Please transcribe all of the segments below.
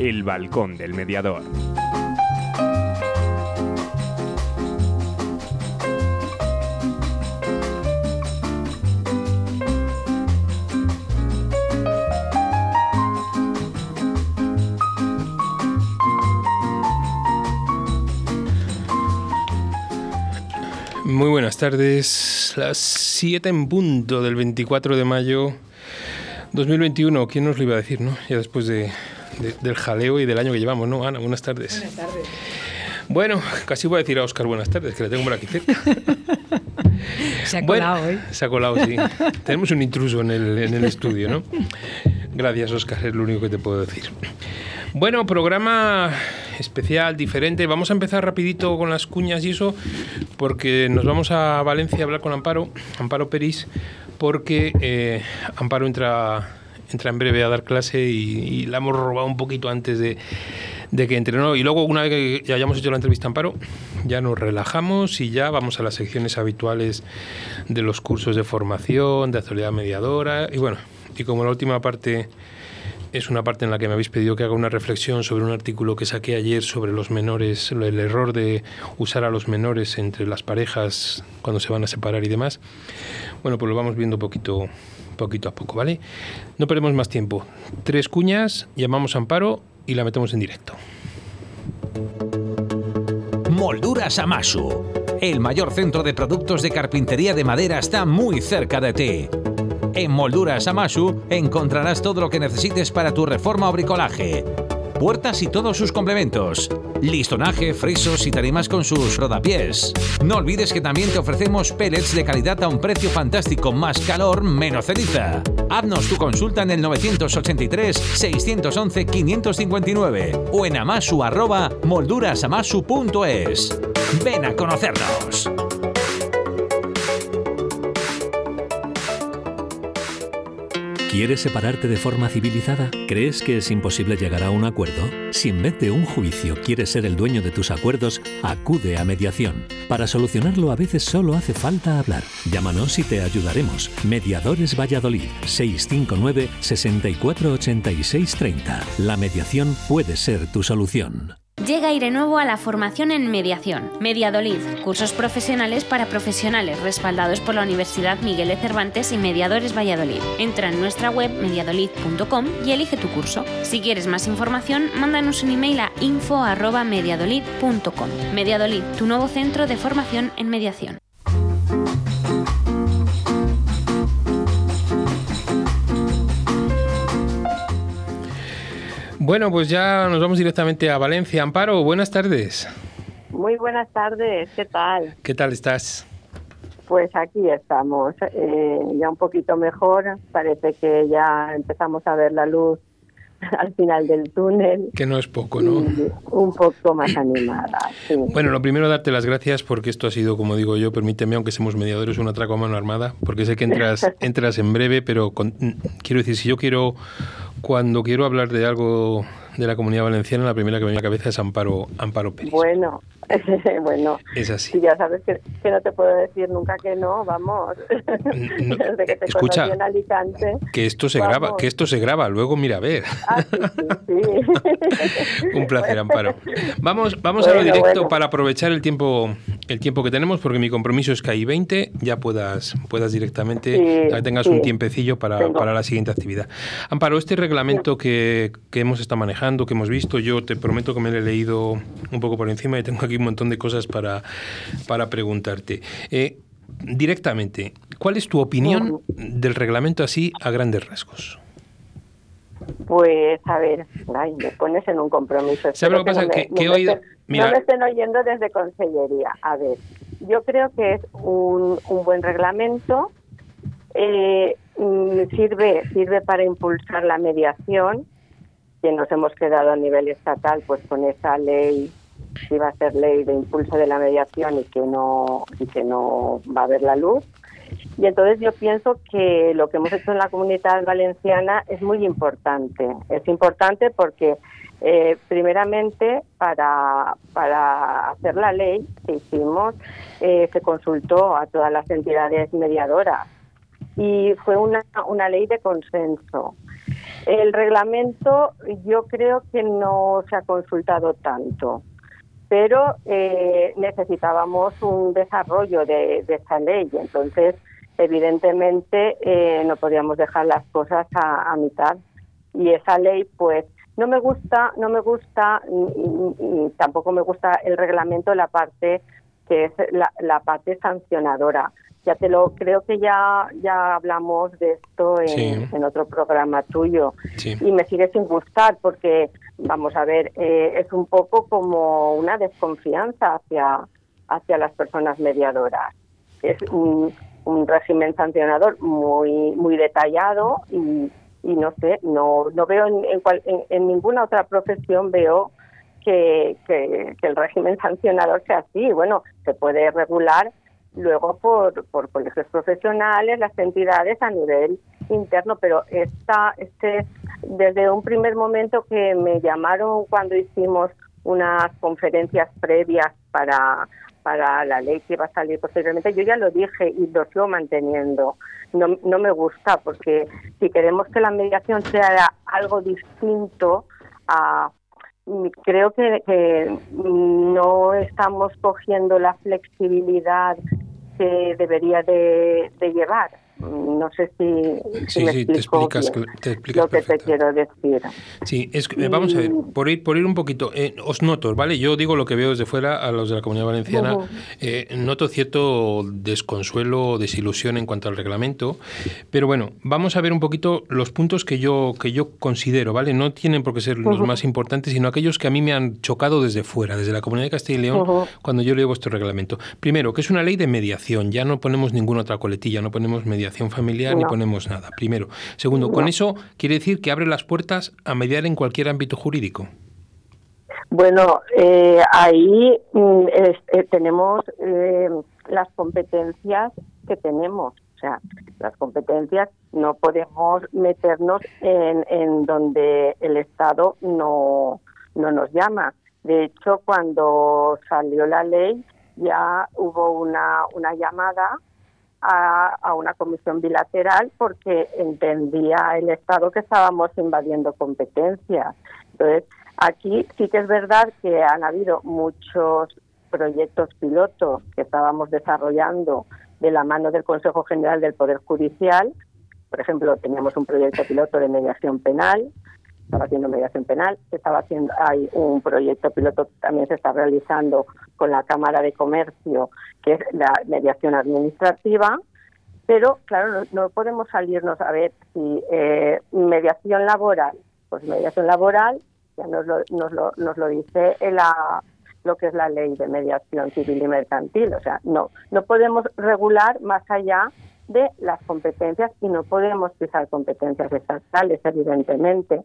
El Balcón del Mediador. Muy buenas tardes, las 7 en punto del 24 de mayo 2021. ¿Quién nos lo iba a decir, no? Ya después de, del jaleo y del año que llevamos, ¿no? Ana, buenas tardes. Buenas tardes. Bueno, casi voy a decir a Oscar buenas tardes, que le tengo por aquí cerca. se ha colado hoy. Se ha colado, sí. Tenemos un intruso en el, en el estudio, ¿no? Gracias, Oscar, es lo único que te puedo decir. Bueno, programa especial, diferente. Vamos a empezar rapidito con las cuñas y eso, porque nos vamos a Valencia a hablar con Amparo, Amparo Peris, porque eh, Amparo entra, entra en breve a dar clase y, la hemos robado un poquito antes de, de que entrenó. Y luego, una vez que ya hayamos hecho la entrevista a Amparo, ya nos relajamos y ya vamos a las secciones habituales de los cursos de formación, de actualidad mediadora. Y bueno, y como la última parte es una parte en la que me habéis pedido que haga una reflexión sobre un artículo que saqué ayer sobre los menores, el error de usar a los menores entre las parejas cuando se van a separar y demás. Bueno, pues lo vamos viendo poquito, poquito a poco, ¿vale? No perdemos más tiempo. Tres cuñas, llamamos Amparo y la metemos en directo. Molduras Amasu. El mayor centro de productos de carpintería de madera está muy cerca de ti en Molduras Amasu encontrarás todo lo que necesites para tu reforma o bricolaje. Puertas y todos sus complementos. Listonaje, frisos y tarimas con sus rodapiés. No olvides que también te ofrecemos pellets de calidad a un precio fantástico, más calor, menos ceniza. Haznos tu consulta en el 983-611-559 o en amasu moldurasamasu.es. Ven a conocernos. ¿Quieres separarte de forma civilizada? ¿Crees que es imposible llegar a un acuerdo? Si en vez de un juicio quieres ser el dueño de tus acuerdos, acude a mediación. Para solucionarlo a veces solo hace falta hablar. Llámanos y te ayudaremos. Mediadores Valladolid 659 648630. La mediación puede ser tu solución. Llega aire nuevo a la formación en mediación. Mediadolid, cursos profesionales para profesionales respaldados por la Universidad Miguel de Cervantes y Mediadores Valladolid. Entra en nuestra web mediadolid.com y elige tu curso. Si quieres más información, mándanos un email a info@mediadolid.com. Mediadolid, tu nuevo centro de formación en mediación. Bueno, pues ya nos vamos directamente a Valencia. Amparo, buenas tardes. Muy buenas tardes, ¿qué tal? ¿Qué tal estás? Pues aquí estamos, eh, ya un poquito mejor, parece que ya empezamos a ver la luz al final del túnel. Que no es poco, ¿no? Un poco más animada. Sí. Bueno, lo primero darte las gracias porque esto ha sido, como digo yo, permíteme, aunque seamos mediadores, un atraco a mano armada, porque sé que entras, entras en breve, pero quiero decir, si yo quiero cuando quiero hablar de algo de la comunidad valenciana, la primera que me viene a la cabeza es Amparo, Amparo Pérez. Bueno, bueno. Es así. ya sabes que, no te puedo decir nunca que no, vamos. Desde que te escucha, en Alicante. Que esto se graba, que esto se graba, luego mira a ver. Ah, sí, sí, Un placer, Amparo. Vamos, vamos a lo directo para aprovechar el tiempo, el tiempo que tenemos, porque mi compromiso es que hay 20, ya puedas, puedas directamente, ya tengas un tiempecillo para, para, la siguiente actividad. Amparo, este reglamento que, que hemos estado manejando que hemos visto. Yo te prometo que me lo he leído un poco por encima y tengo aquí un montón de cosas para, para preguntarte. Eh, directamente, ¿cuál es tu opinión del reglamento así a grandes rasgos? Pues a ver, me pones en un compromiso. ¿Sabes lo que pasa? Que, he oído... no me estén oyendo desde Consellería. A ver, yo creo que es un, un buen reglamento. Eh, mm, sirve, sirve para impulsar la mediación que nos hemos quedado a nivel estatal pues con esa ley que iba a ser ley de impulso de la mediación y que no y que no va a ver la luz. Y entonces yo pienso que lo que hemos hecho en la comunidad valenciana es muy importante. Es importante porque eh, primeramente para para hacer la ley que hicimos eh, se consultó a todas las entidades mediadoras y fue una una ley de consenso. El reglamento yo creo que no se ha consultado tanto, pero eh, necesitábamos un desarrollo de, esta ley. Entonces, evidentemente, eh, no podíamos dejar las cosas a, mitad. Y esa ley, pues, no me gusta, no me gusta, y, tampoco me gusta el reglamento, la parte que es la parte sancionadora ya te lo creo que ya ya hablamos de esto en, otro programa tuyo. Y me sigue sin gustar porque vamos a ver eh, es un poco como una desconfianza hacia hacia las personas mediadoras. Es un, régimen sancionador muy muy detallado y, y no sé no no veo en, en, ninguna otra profesión veo que, que, que el régimen sancionador sea así. Bueno se puede regular luego por, por colegios profesionales, las entidades a nivel interno, pero esta, este, desde un primer momento que me llamaron cuando hicimos unas conferencias previas para, para la ley que iba a salir posteriormente, yo ya lo dije y lo sigo manteniendo. No, no me gusta porque si queremos que la mediación sea algo distinto a creo que, que, no estamos cogiendo la flexibilidad que debería de, de llevar no sé si, sí, sí, te explicas, te explicas lo que te quiero decir. Sí, es, vamos a ver, por ir, por ir un poquito, eh, os noto, ¿vale? Yo digo lo que veo desde fuera a los de la Comunidad Valenciana, eh, noto cierto desconsuelo, desilusión en cuanto al reglamento, pero bueno, vamos a ver un poquito los puntos que yo, que yo considero, ¿vale? No tienen por qué ser los más importantes, sino aquellos que a mí me han chocado desde fuera, desde la Comunidad de Castilla y León, cuando yo leo vuestro reglamento. Primero, que es una ley de mediación, ya no ponemos ninguna otra coletilla, no ponemos mediación familiar ni ponemos nada. Primero. Segundo, con eso quiere decir que abre las puertas a mediar en cualquier ámbito jurídico. Bueno, eh, ahí mm, eh, tenemos eh, las competencias que tenemos. O sea, las competencias no podemos meternos en, en donde el Estado no, no nos llama. De hecho, cuando salió la ley ya hubo una, una llamada a, una comisión bilateral porque entendía el Estado que estábamos invadiendo competencias. Entonces, aquí sí que es verdad que han habido muchos proyectos pilotos que estábamos desarrollando de la mano del Consejo General del Poder Judicial. Por ejemplo, teníamos un proyecto piloto de mediación penal, estaba haciendo mediación penal, estaba haciendo, hay un proyecto piloto que también se está realizando con la Cámara de Comercio, que es la mediación administrativa, pero claro, no, podemos salirnos a ver si eh, mediación laboral, pues mediación laboral ya nos lo, nos lo, nos lo dice la, lo que es la ley de mediación civil y mercantil, o sea, no, no podemos regular más allá de las competencias y no podemos pisar competencias estatales, evidentemente.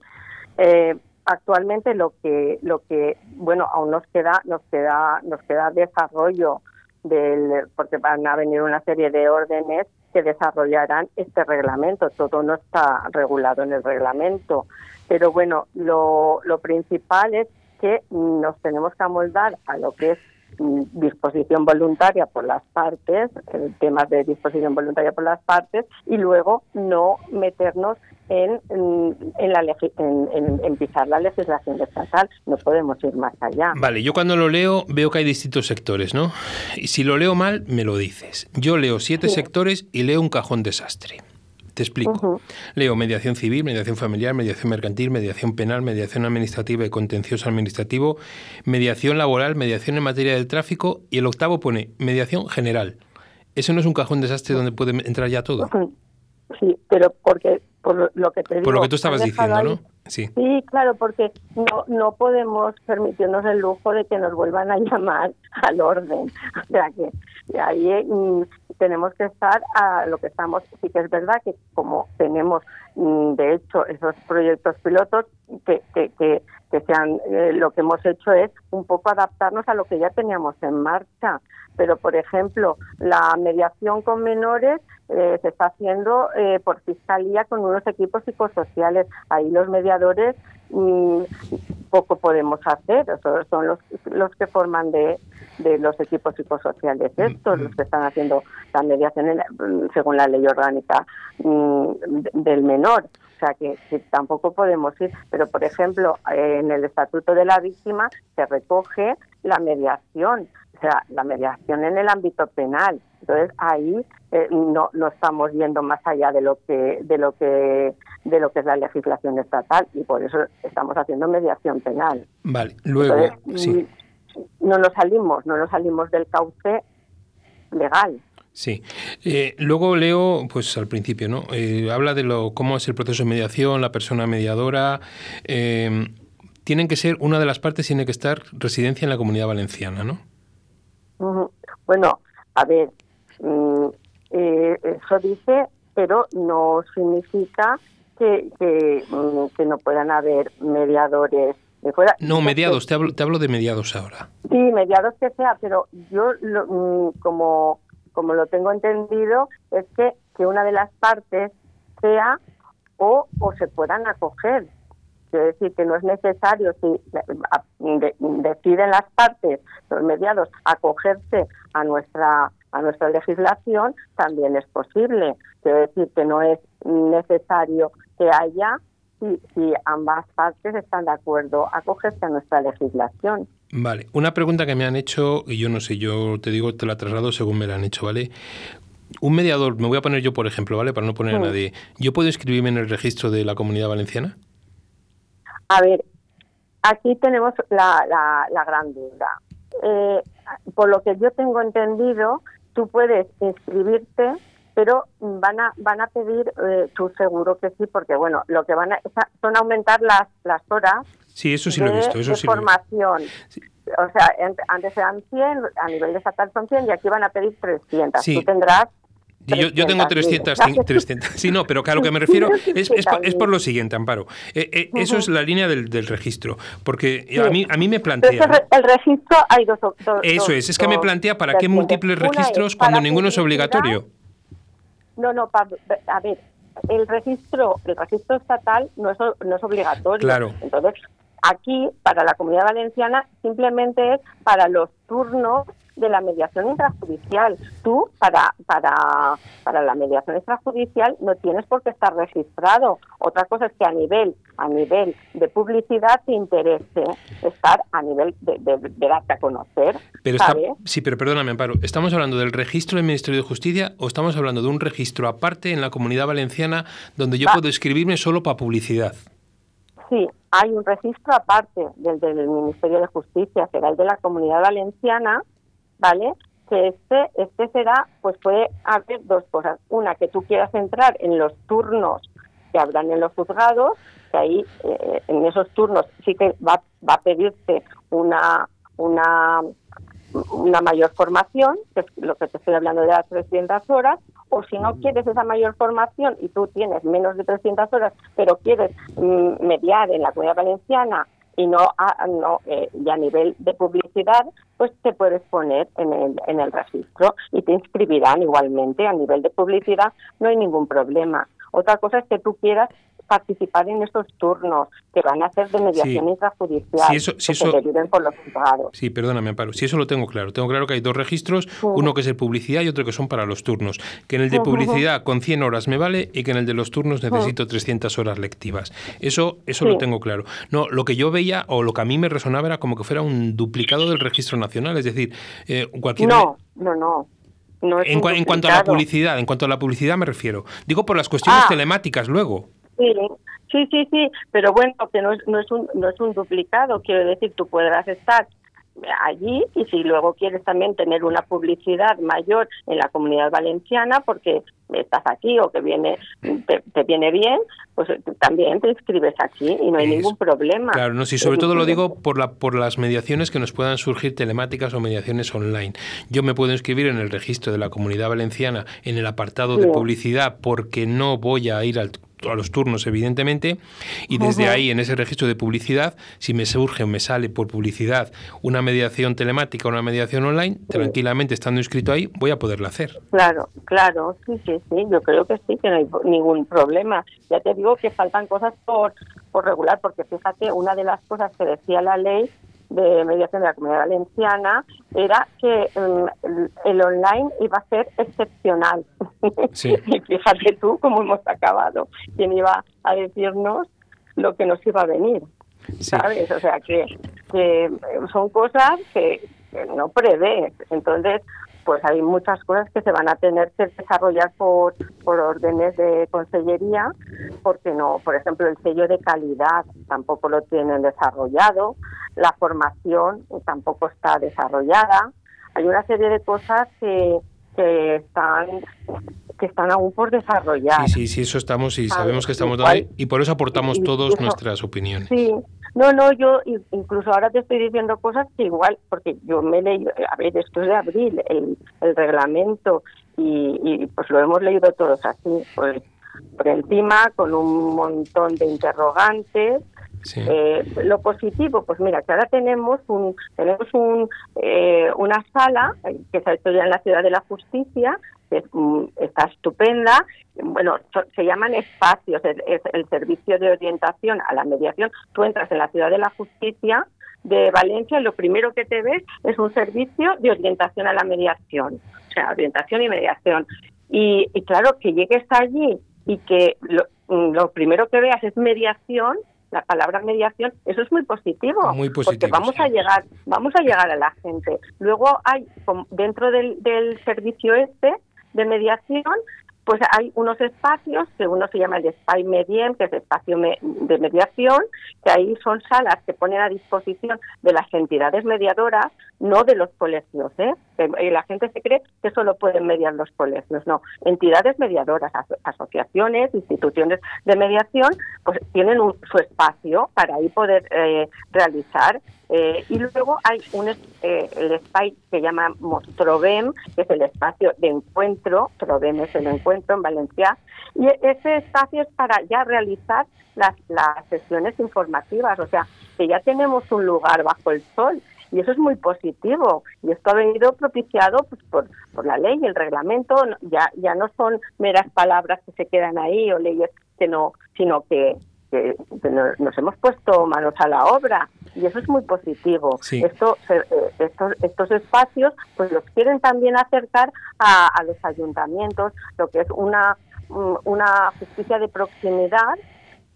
Eh, actualmente lo que lo que bueno aún nos queda nos queda nos queda desarrollo del porque van a venir una serie de órdenes que desarrollarán este reglamento. Todo no está regulado en el reglamento. Pero bueno lo, lo principal es que nos tenemos que amoldar a lo que es disposición voluntaria por las partes, temas de disposición voluntaria por las partes, y luego no meternos en, en, la en, pisar la legislación estatal. No podemos ir más allá. Vale, yo cuando lo leo veo que hay distintos sectores, ¿no? Y si lo leo mal, me lo dices. Yo leo siete sectores y leo un cajón desastre. Te explico. Leo mediación civil, mediación familiar, mediación mercantil, mediación penal, mediación administrativa y contencioso administrativo, mediación laboral, mediación en materia del tráfico y el octavo pone mediación general. ¿Eso no es un cajón desastre donde puede entrar ya todo? Sí, pero porque por lo que te digo. Por lo que tú estabas diciendo, ¿no? Sí. sí, claro, porque no, no podemos permitirnos el lujo de que nos vuelvan a llamar al orden. O sea que ahí mm, tenemos que estar a lo que estamos. Sí que es verdad que como tenemos, mm, de hecho, esos proyectos pilotos que, que, que, que sean, eh, lo que hemos hecho es un poco adaptarnos a lo que ya teníamos en marcha. Pero, por ejemplo, la mediación con menores eh, se está haciendo eh, por fiscalía con unos equipos psicosociales. Ahí los mediadores mm, poco podemos hacer. Esos son los, los que forman de, de los equipos psicosociales estos, los que están haciendo la mediación según la ley orgánica mm, del menor. O sea, que, tampoco podemos ir. Pero, por ejemplo, en el Estatuto de la Víctima se recoge la mediación, o sea, la mediación en el ámbito penal. Entonces, ahí eh, no, no estamos yendo más allá de lo que de lo que de lo que es la legislación estatal y por eso estamos haciendo mediación penal. Vale, luego sí. no nos salimos, no nos salimos del cauce legal. Sí. Eh, luego leo, pues al principio, ¿no? Eh, habla de lo cómo es el proceso de mediación, la persona mediadora. Eh, tienen que ser, una de las partes tiene que estar residencia en la comunidad valenciana, ¿no? Bueno, a ver, mm, eso dice, pero no significa que, que, mm, que no puedan haber mediadores fuera. No, mediados, te hablo, te hablo de mediados ahora. Sí, mediados que sea, pero yo mm, como como lo tengo entendido, es que, que una de las partes sea o, o se puedan acoger. Quiero decir que no es necesario, si deciden las partes, los mediados, acogerse a nuestra a nuestra legislación, también es posible. Quiero decir que no es necesario que haya si, si ambas partes están de acuerdo acogerse a nuestra legislación. Vale, una pregunta que me han hecho, y yo no sé, yo te digo, te la traslado según me la han hecho, ¿vale? Un mediador, me voy a poner yo por ejemplo, ¿vale? Para no poner a nadie. ¿Yo puedo inscribirme en el registro de la comunidad valenciana? A ver, aquí tenemos la, la, gran duda. Eh, por lo que yo tengo entendido, tú puedes inscribirte, pero van a van a pedir eh, tu seguro que sí, porque bueno, lo que van a son aumentar las las horas Sí, eso sí lo he visto. Eso de formación. O sea, antes eran 100, a nivel de estatal son 100 y aquí van a pedir 300. Tú tendrás yo, yo, tengo 300, 300. Sí, no, pero claro, lo que me refiero es, es, por, lo siguiente, Amparo. Eh, eh, eso es la línea del, del registro. Porque a, mí, a mí me plantea. el registro hay dos. eso es, es que me plantea para qué múltiples registros cuando ninguno es obligatorio. No, no, a ver, el registro, el registro estatal no es, no es obligatorio. Claro. Entonces, Aquí, para la comunidad valenciana, simplemente es para los turnos de la mediación intrajudicial. Tú, para, para, para la mediación extrajudicial, no tienes por qué estar registrado. Otra cosa es que a nivel, a nivel de publicidad te interese estar a nivel de, de, darte a conocer. Pero sí, pero perdóname, Amparo. ¿Estamos hablando del registro del Ministerio de Justicia o estamos hablando de un registro aparte en la comunidad valenciana donde yo puedo inscribirme solo para publicidad? Sí, hay un registro aparte del del Ministerio de Justicia, será el de la Comunidad Valenciana, ¿vale? Que este, este será, pues puede haber dos cosas. Una, que tú quieras entrar en los turnos que habrán en los juzgados, que ahí eh, en esos turnos sí que va, va a pedirte una, una, una mayor formación, que es lo que te estoy hablando de las 300 horas, o si no quieres esa mayor formación y tú tienes menos de 300 horas, pero quieres mm, mediar en la comunidad valenciana y no a, no eh, y a nivel de publicidad, pues te puedes poner en el, en el registro y te inscribirán igualmente a nivel de publicidad, no hay ningún problema. Otra cosa es que tú quieras participar en estos turnos que van a ser de mediación intrajudicial, si eso, que se deriven por los juzgados. Sí, perdóname, Amparo. Si eso lo tengo claro. Tengo claro que hay dos registros, uno que es de publicidad y otro que son para los turnos. Que en el de publicidad con 100 horas me vale y que en el de los turnos necesito 300 horas lectivas. Eso, eso lo tengo claro. No, lo que yo veía o lo que a mí me resonaba era como que fuera un duplicado del registro nacional. Es decir, eh, cualquier... No, no, no. en, cuanto a la publicidad, en cuanto a la publicidad me refiero. Digo por las cuestiones ah. telemáticas luego. Sí, sí, sí, sí, pero bueno, que no es, no es, un, no es un duplicado, quiero decir, tú podrás estar allí y si luego quieres también tener una publicidad mayor en la comunidad valenciana porque estás aquí o que viene te, viene bien pues también te inscribes aquí y no hay ningún problema. claro no sí sobre todo lo digo por la por las mediaciones que nos puedan surgir telemáticas o mediaciones online. Yo me puedo inscribir en el registro de la comunidad valenciana en el apartado de publicidad porque no voy a ir al a los turnos, evidentemente, y desde ahí, en ese registro de publicidad, si me surge o me sale por publicidad una mediación telemática o una mediación online, tranquilamente estando inscrito ahí, voy a poderla hacer. Claro, claro, sí, sí, sí, yo creo que sí, que no hay ningún problema. Ya te digo que faltan cosas por, por regular, porque fíjate, una de las cosas que decía la ley de mediación de la Comunidad Valenciana era que mm, el, online iba a ser excepcional. Y fíjate tú cómo hemos acabado. ¿Quién iba a decirnos lo que nos iba a venir? ¿Sabes? O sea, que, que son cosas que, no prevés. Entonces, pues hay muchas cosas que se van a tener que desarrollar por, por órdenes de consellería, porque no, por ejemplo, el sello de calidad tampoco lo tienen desarrollado, la formación tampoco está desarrollada. Hay una serie de cosas que, que están que están aún por desarrollar. Sí, sí, sí, eso estamos y sabemos que estamos dando y por eso aportamos todos nuestras opiniones. Sí, no, no, yo incluso ahora te estoy diciendo cosas que igual, porque yo me leí, a ver, después de abril el, el reglamento y, y, pues lo hemos leído todos así, pues por encima, con un montón de interrogantes, eh, lo positivo, pues mira, que ahora tenemos un tenemos un, eh, una sala que se ha hecho ya en la Ciudad de la Justicia, que mm, está estupenda. Bueno, se llaman espacios, es, el servicio de orientación a la mediación. Tú entras en la Ciudad de la Justicia de Valencia y lo primero que te ves es un servicio de orientación a la mediación, o sea, orientación y mediación. Y, claro, que llegues allí y que lo, mm, lo primero que veas es mediación, la palabra mediación, eso es muy positivo, muy porque vamos a llegar, vamos a llegar a la gente. Luego hay dentro del, del servicio este de mediación pues hay unos espacios, que uno se llama el Spy Medien, que es espacio de mediación, que ahí son salas que ponen a disposición de las entidades mediadoras, no de los colegios. ¿eh? La gente se cree que solo pueden mediar los colegios. No, entidades mediadoras, asociaciones, instituciones de mediación, pues tienen su espacio para ahí poder eh, realizar eh, y luego hay un eh, el espacio que llamamos Trovem, que es el espacio de encuentro, Trovem es el encuentro en Valencia, y ese espacio es para ya realizar las, las sesiones informativas, o sea, que ya tenemos un lugar bajo el sol. Y eso es muy positivo. Y esto ha venido propiciado pues, por, por la ley, el reglamento, ya, ya no son meras palabras que se quedan ahí o leyes que no, sino que que, nos hemos puesto manos a la obra y eso es muy positivo. Esto, eh, estos, estos espacios pues los quieren también acercar a, a los ayuntamientos, lo que es una, una justicia de proximidad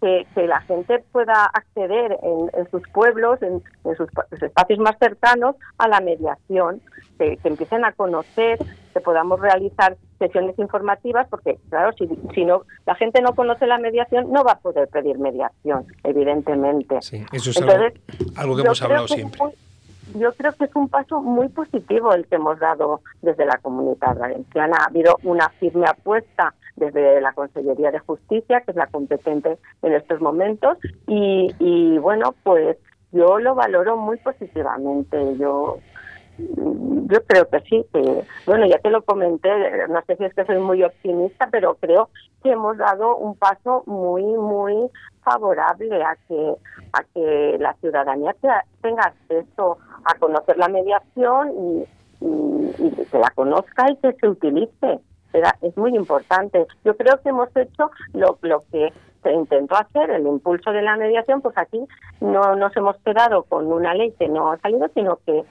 que, la gente pueda acceder en, sus pueblos, en, sus, espacios más cercanos, a la mediación, que, empiecen a conocer, que podamos realizar sesiones informativas, porque claro, si, si no la gente no conoce la mediación, no va a poder pedir mediación, evidentemente. Sí, eso es algo, que hemos hablado siempre. yo creo que es un paso muy positivo el que hemos dado desde la comunidad valenciana. Ha habido una firme apuesta desde la Consellería de Justicia, que es la competente en estos momentos, y, y bueno, pues yo lo valoro muy positivamente. Yo yo creo que sí, que bueno, ya te lo comenté, no sé si es que soy muy optimista, pero creo que hemos dado un paso muy muy favorable a que a que la ciudadanía tenga acceso a conocer la mediación y, y que la conozca y que se utilice es muy importante. Yo creo que hemos hecho lo, lo que se intentó hacer, el impulso de la mediación, pues aquí no nos hemos quedado con una ley que no ha salido, sino que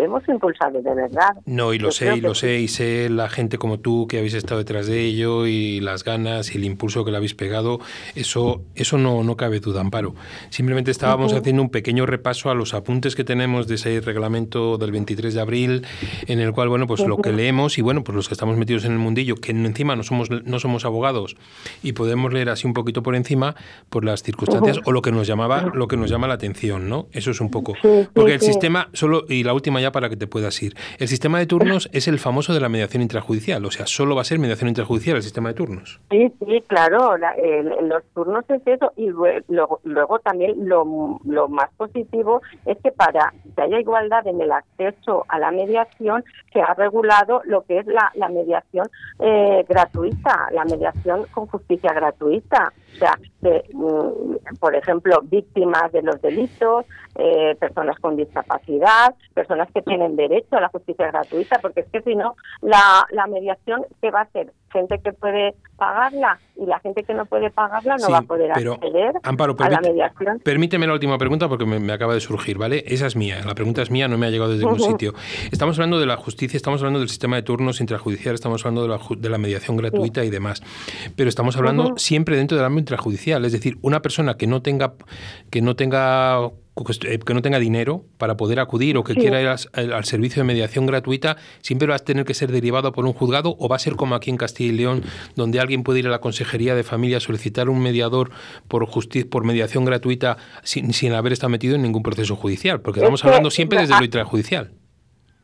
hemos impulsado de verdad. No, y lo sé, y lo sé, y sé la gente como tú que habéis estado detrás de ello y las ganas y el impulso que le habéis pegado, eso, eso no, no cabe duda, Amparo. Simplemente estábamos haciendo un pequeño repaso a los apuntes que tenemos de ese reglamento del 23 de abril, en el cual, bueno, pues lo que leemos y, bueno, pues los que estamos metidos en el mundillo, que encima no somos, no somos abogados y podemos leer así un poquito por encima por las circunstancias o lo que nos llamaba, lo que nos llama la atención, ¿no? Eso es un poco. Porque el sistema solo, y la la última ya para que te puedas ir. El sistema de turnos es el famoso de la mediación intrajudicial, o sea, solo va a ser mediación intrajudicial el sistema de turnos. Sí, sí, claro, los turnos es eso y luego, luego también lo, lo más positivo es que para que haya igualdad en el acceso a la mediación se ha regulado lo que es la, la mediación eh, gratuita, la mediación con justicia gratuita. O sea, de, mm, por ejemplo, víctimas de los delitos, eh, personas con discapacidad, personas que tienen derecho a la justicia gratuita, porque es que si no, la, la mediación, ¿qué va a hacer? Gente que puede pagarla y la gente que no puede pagarla no va a poder acceder a la mediación. Permíteme la última pregunta porque me, acaba de surgir, ¿vale? Esa es mía, la pregunta es mía, no me ha llegado desde ningún sitio. Estamos hablando de la justicia, estamos hablando del sistema de turnos intrajudicial, estamos hablando de la, de la mediación gratuita y demás, pero estamos hablando siempre dentro del ámbito intrajudicial, es decir, una persona que no tenga que no tenga que no tenga dinero para poder acudir o que quiera ir al, servicio de mediación gratuita, siempre va a tener que ser derivado por un juzgado o va a ser como aquí en Castilla y León, donde alguien puede ir a la Consejería de Familia a solicitar un mediador por justicia, por mediación gratuita sin, sin haber estado metido en ningún proceso judicial, porque estamos hablando siempre desde lo intrajudicial.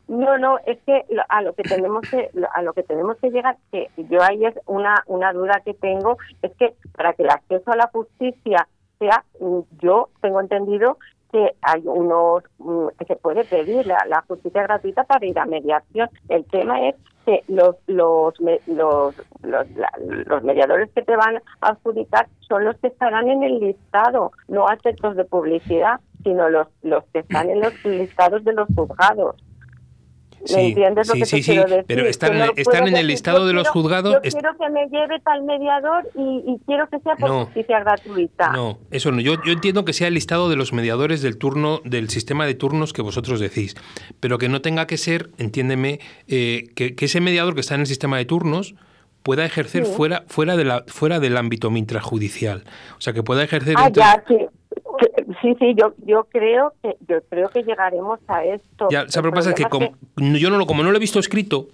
No, no, es que a lo que tenemos que a lo que tenemos que llegar, que yo ahí es una una duda que tengo, es que para que el acceso a la justicia sea, yo tengo entendido que hay unos mm, que se puede pedir la, justicia gratuita para ir a mediación. El tema es que los los los, los, mediadores que te van a adjudicar son los que estarán en el listado, no a de publicidad, sino los los que están en los listados de los juzgados. ¿Me entiendes lo que te quiero decir? Pero están, están en el listado de los juzgados. Yo quiero que me lleve tal mediador y, quiero que sea por justicia gratuita. No, eso no. Yo, yo entiendo que sea el listado de los mediadores del turno, del sistema de turnos que vosotros decís. Pero que no tenga que ser, entiéndeme, eh, que, ese mediador que está en el sistema de turnos pueda ejercer fuera fuera de la fuera del ámbito intrajudicial o sea que pueda ejercer ah, ya, sí. Sí, sí, yo, yo creo que yo creo que llegaremos a esto. Ya, ¿sabes lo que pasa? Es que como, yo no lo, como no lo he visto escrito.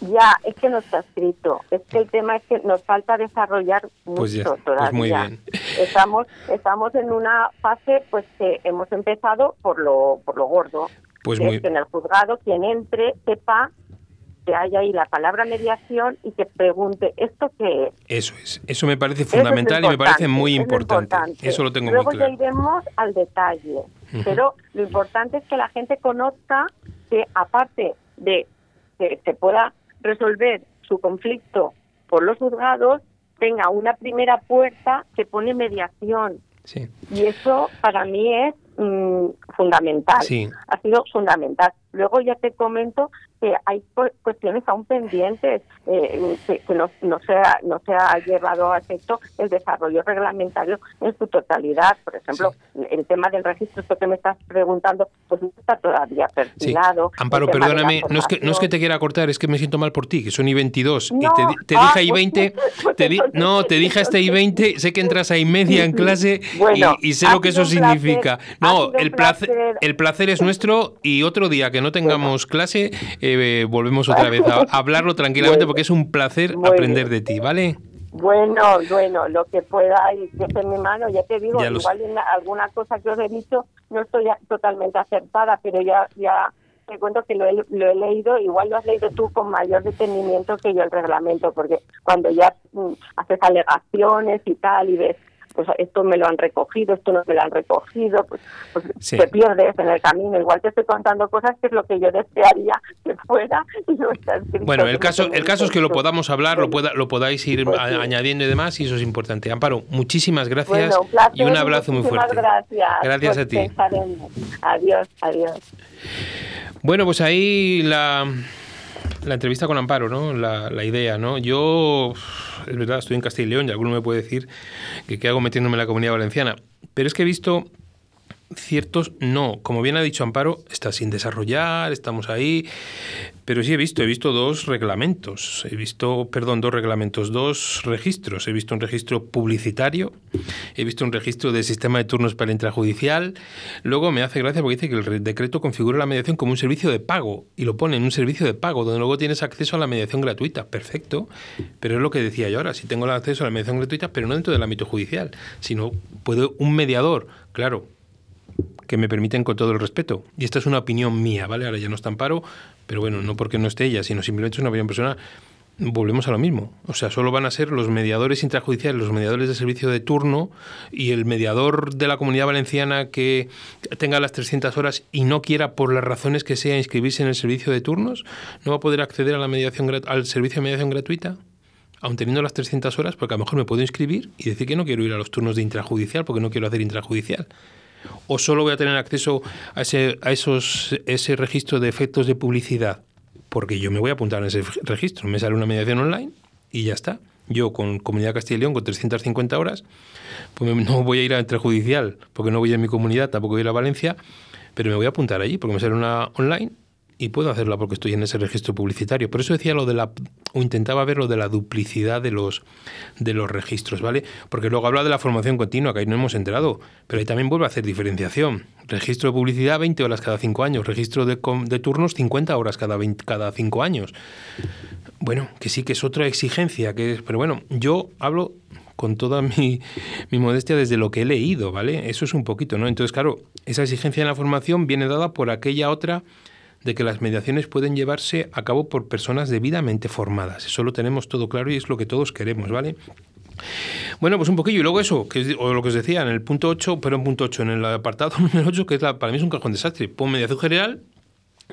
Ya, es que no está escrito. Es que el tema es que nos falta desarrollar pues mucho pues todavía. muy bien. Estamos, estamos en una fase pues que hemos empezado por lo, por lo gordo. Pues muy... Es que en el juzgado quien entre sepa que haya ahí la palabra mediación y que pregunte, ¿esto qué es? Eso es, eso me parece fundamental y me parece muy importante. Eso lo tengo Luego muy claro. ya iremos al detalle, pero lo importante es que la gente conozca que aparte de que se pueda resolver su conflicto por los juzgados, tenga una primera puerta que pone mediación. Y eso para mí es mm, fundamental. Ha sido fundamental. Luego ya te comento que hay cuestiones aún pendientes, eh, que, no, no, se ha, no se ha llevado a efecto el desarrollo reglamentario en su totalidad. Por ejemplo, el tema del registro, esto que me estás preguntando, pues no está todavía perfilado. Amparo, perdóname, no es, que, no es que te quiera cortar, es que me siento mal por ti, que son I22. y te, dije ah, I20, pues te no, te dije hasta I20, sé que entras a I media en clase y, sé lo que eso significa. no, el placer, el placer es nuestro y otro día que no tengamos clase... Eh, volvemos otra vez a, hablarlo tranquilamente porque es un placer aprender de ti, ¿vale? Bueno, bueno, lo que pueda y que esté en mi mano, ya te digo, igual en alguna cosa que os he dicho no estoy totalmente acertada, pero ya ya te cuento que lo he, lo he leído, igual lo has leído tú con mayor detenimiento que yo el reglamento, porque cuando ya mm, haces alegaciones y tal y ves pues esto me lo han recogido, esto no me lo han recogido, pues, pues te pierdes en el camino. Igual te estoy contando cosas que es lo que yo desearía que fuera y no está escrito. Bueno, el caso, el caso es que lo podamos hablar, lo, pueda, lo podáis ir pues añadiendo y demás, y eso es importante. Amparo, muchísimas gracias y un abrazo muy fuerte. Gracias. Gracias a ti. Adiós, adiós. Bueno, pues ahí la la entrevista con Amparo, ¿no? La, la, idea, ¿no? Yo, es verdad, estoy en Castilla y León y alguno me puede decir que qué hago metiéndome en la comunidad valenciana. Pero es que he visto ciertos no. Como bien ha dicho Amparo, está sin desarrollar, estamos ahí. Pero sí he visto, he visto dos reglamentos, he visto, perdón, dos reglamentos, dos registros. He visto un registro publicitario, he visto un registro del sistema de turnos para el intrajudicial. Luego me hace gracia porque dice que el decreto configura la mediación como un servicio de pago y lo pone en un servicio de pago, donde luego tienes acceso a la mediación gratuita. Perfecto, pero es lo que decía yo ahora, si tengo el acceso a la mediación gratuita, pero no dentro del ámbito judicial, sino puede un mediador, claro, que me permiten con todo el respeto. Y esta es una opinión mía, ¿vale? Ahora ya no está Amparo, pero bueno, no porque no esté ella, sino simplemente es una opinión personal volvemos a lo mismo. O sea, solo van a ser los mediadores intrajudiciales, los mediadores de servicio de turno y el mediador de la comunidad valenciana que tenga las 300 horas y no quiera, por las razones que sea, inscribirse en el servicio de turnos, no va a poder acceder a la mediación, al servicio de mediación gratuita, aun teniendo las 300 horas, porque a lo mejor me puedo inscribir y decir que no quiero ir a los turnos de intrajudicial porque no quiero hacer intrajudicial. O solo voy a tener acceso a ese, a esos, ese registro de efectos de publicidad porque yo me voy a apuntar en ese registro. Me sale una mediación online y ya está. Yo con Comunidad Castilla y León, con 350 horas, pues no voy a ir a entrejudicial, porque no voy a mi comunidad, tampoco voy a ir a Valencia, pero me voy a apuntar allí, porque me sale una online y puedo hacerla porque estoy en ese registro publicitario. Por eso decía lo de la o intentaba ver lo de la duplicidad de los de los registros, ¿vale? Porque luego habla de la formación continua, que ahí no hemos enterado, pero ahí también vuelve a hacer diferenciación. Registro de publicidad 20 horas cada 5 años, registro de, de turnos 50 horas cada 20, cada 5 años. Bueno, que sí que es otra exigencia, que es, pero bueno, yo hablo con toda mi, mi, modestia desde lo que he leído, ¿vale? Eso es un poquito, ¿no? Entonces, claro, esa exigencia en la formación viene dada por aquella otra de que las mediaciones pueden llevarse a cabo por personas debidamente formadas. Eso lo tenemos todo claro y es lo que todos queremos, ¿vale? Bueno, pues un poquillo. Y luego eso, que es o lo que os decía, en el punto 8, pero en punto 8, en el apartado número 8, que es la, para mí es un cajón desastre. Pon mediación general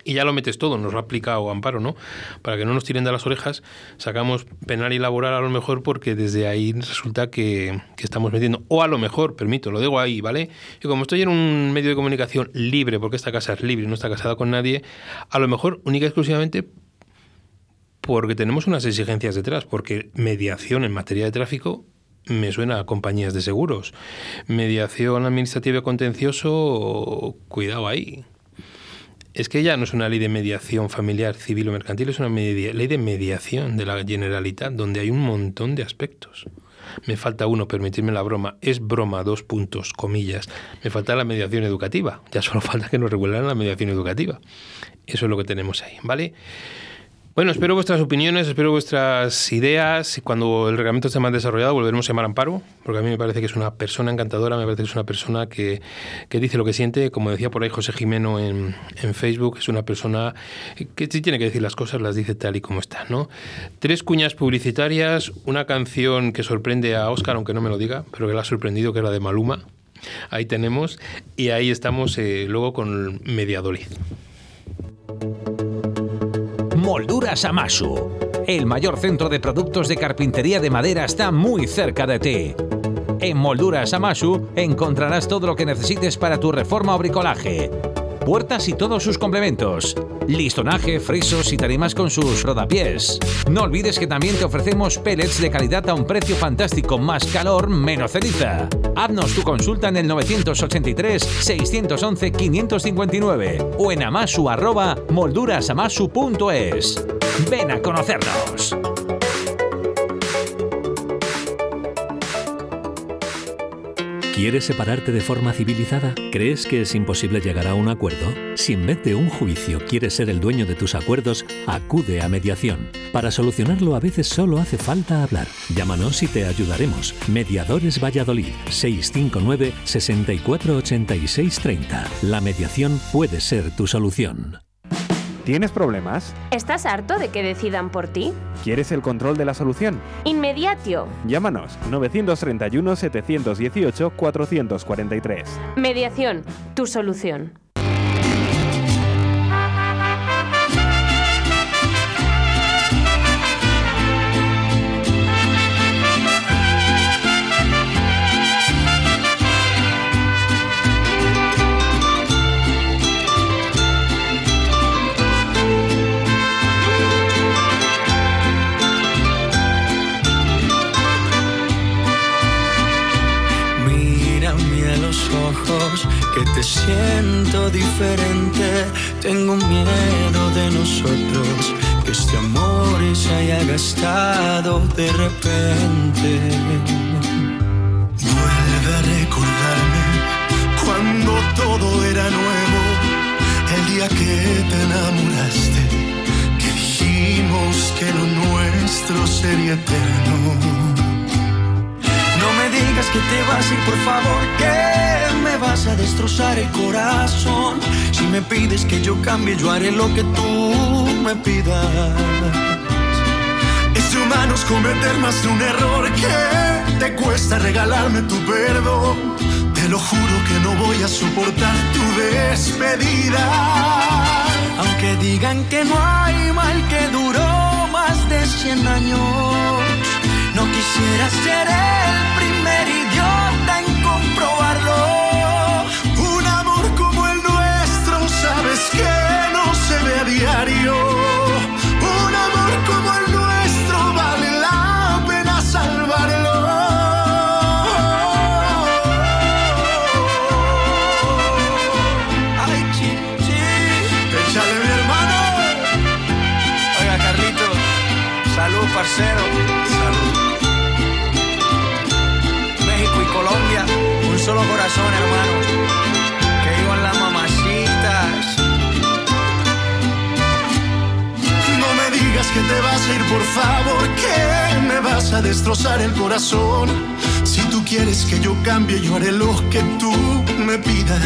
y ya lo metes todo, nos lo ha aplicado Amparo, ¿no? Para que no nos tiren de las orejas, sacamos penal y laboral a lo mejor porque desde ahí resulta que, estamos metiendo, o a lo mejor, permito, lo digo ahí, ¿vale? Y como estoy en un medio de comunicación libre, porque esta casa es libre, no está casada con nadie, a lo mejor única y exclusivamente porque tenemos unas exigencias detrás, porque mediación en materia de tráfico me suena a compañías de seguros. Mediación administrativa contencioso, cuidado ahí es que ya no es una ley de mediación familiar, civil o mercantil, es una ley de mediación de la Generalitat, donde hay un montón de aspectos. Me falta uno, permitirme la broma, es broma, dos puntos, comillas. Me falta la mediación educativa, ya solo falta que nos regulen la mediación educativa. Eso es lo que tenemos ahí, ¿vale? Bueno, espero vuestras opiniones, espero vuestras ideas. Cuando el reglamento esté más desarrollado, volveremos a llamar a Amparo, porque a mí me parece que es una persona encantadora, me parece que es una persona que, dice lo que siente. Como decía por ahí José Jimeno en, Facebook, es una persona que si tiene que decir las cosas, las dice tal y como están. ¿no? Tres cuñas publicitarias, una canción que sorprende a Oscar, aunque no me lo diga, pero que la ha sorprendido, que era de Maluma. Ahí tenemos, y ahí estamos eh, luego con Mediadolid. Molduras Amasu. El mayor centro de productos de carpintería de madera está muy cerca de ti. En Molduras Amasu encontrarás todo lo que necesites para tu reforma o bricolaje puertas y todos sus complementos, listonaje, frisos y tarimas con sus rodapiés. No olvides que también te ofrecemos pellets de calidad a un precio fantástico, más calor, menos ceniza. Haznos tu consulta en el 983-611-559 o en amasu moldurasamasu.es. Ven a conocernos. ¿Quieres separarte de forma civilizada? ¿Crees que es imposible llegar a un acuerdo? Si en vez de un juicio quieres ser el dueño de tus acuerdos, acude a mediación. Para solucionarlo a veces solo hace falta hablar. Llámanos y te ayudaremos. Mediadores Valladolid 659 648630. La mediación puede ser tu solución. ¿Tienes problemas? ¿Estás harto de que decidan por ti? ¿Quieres el control de la solución? Inmediatio. Llámanos 931 718 443. Mediación, tu solución. Que te siento diferente. Tengo miedo de nosotros, que este amor se haya gastado de repente. Vuelve a recordarme cuando todo era nuevo, el día que te enamoraste, que dijimos que lo nuestro sería eterno. No me digas que te vas y por favor que me vas a destrozar el corazón. Si me pides que yo cambie, yo haré lo que tú me pidas. Es de humanos cometer más de un error que te cuesta regalarme tu perdón. Te lo juro que no voy a soportar tu despedida. Aunque digan que no hay mal que duró más de 100 años, no quisiera ser el diario. Un amor como el nuestro vale la pena salvarlo. Ay, chin, chin. Échale, mi hermano. Oiga, Carlito. Salud, parcero. Salud. México y Colombia, un solo corazón, hermano. Que te vas a ir, por favor, que me vas a destrozar el corazón. Si tú quieres que yo cambie, yo haré lo que tú me pidas.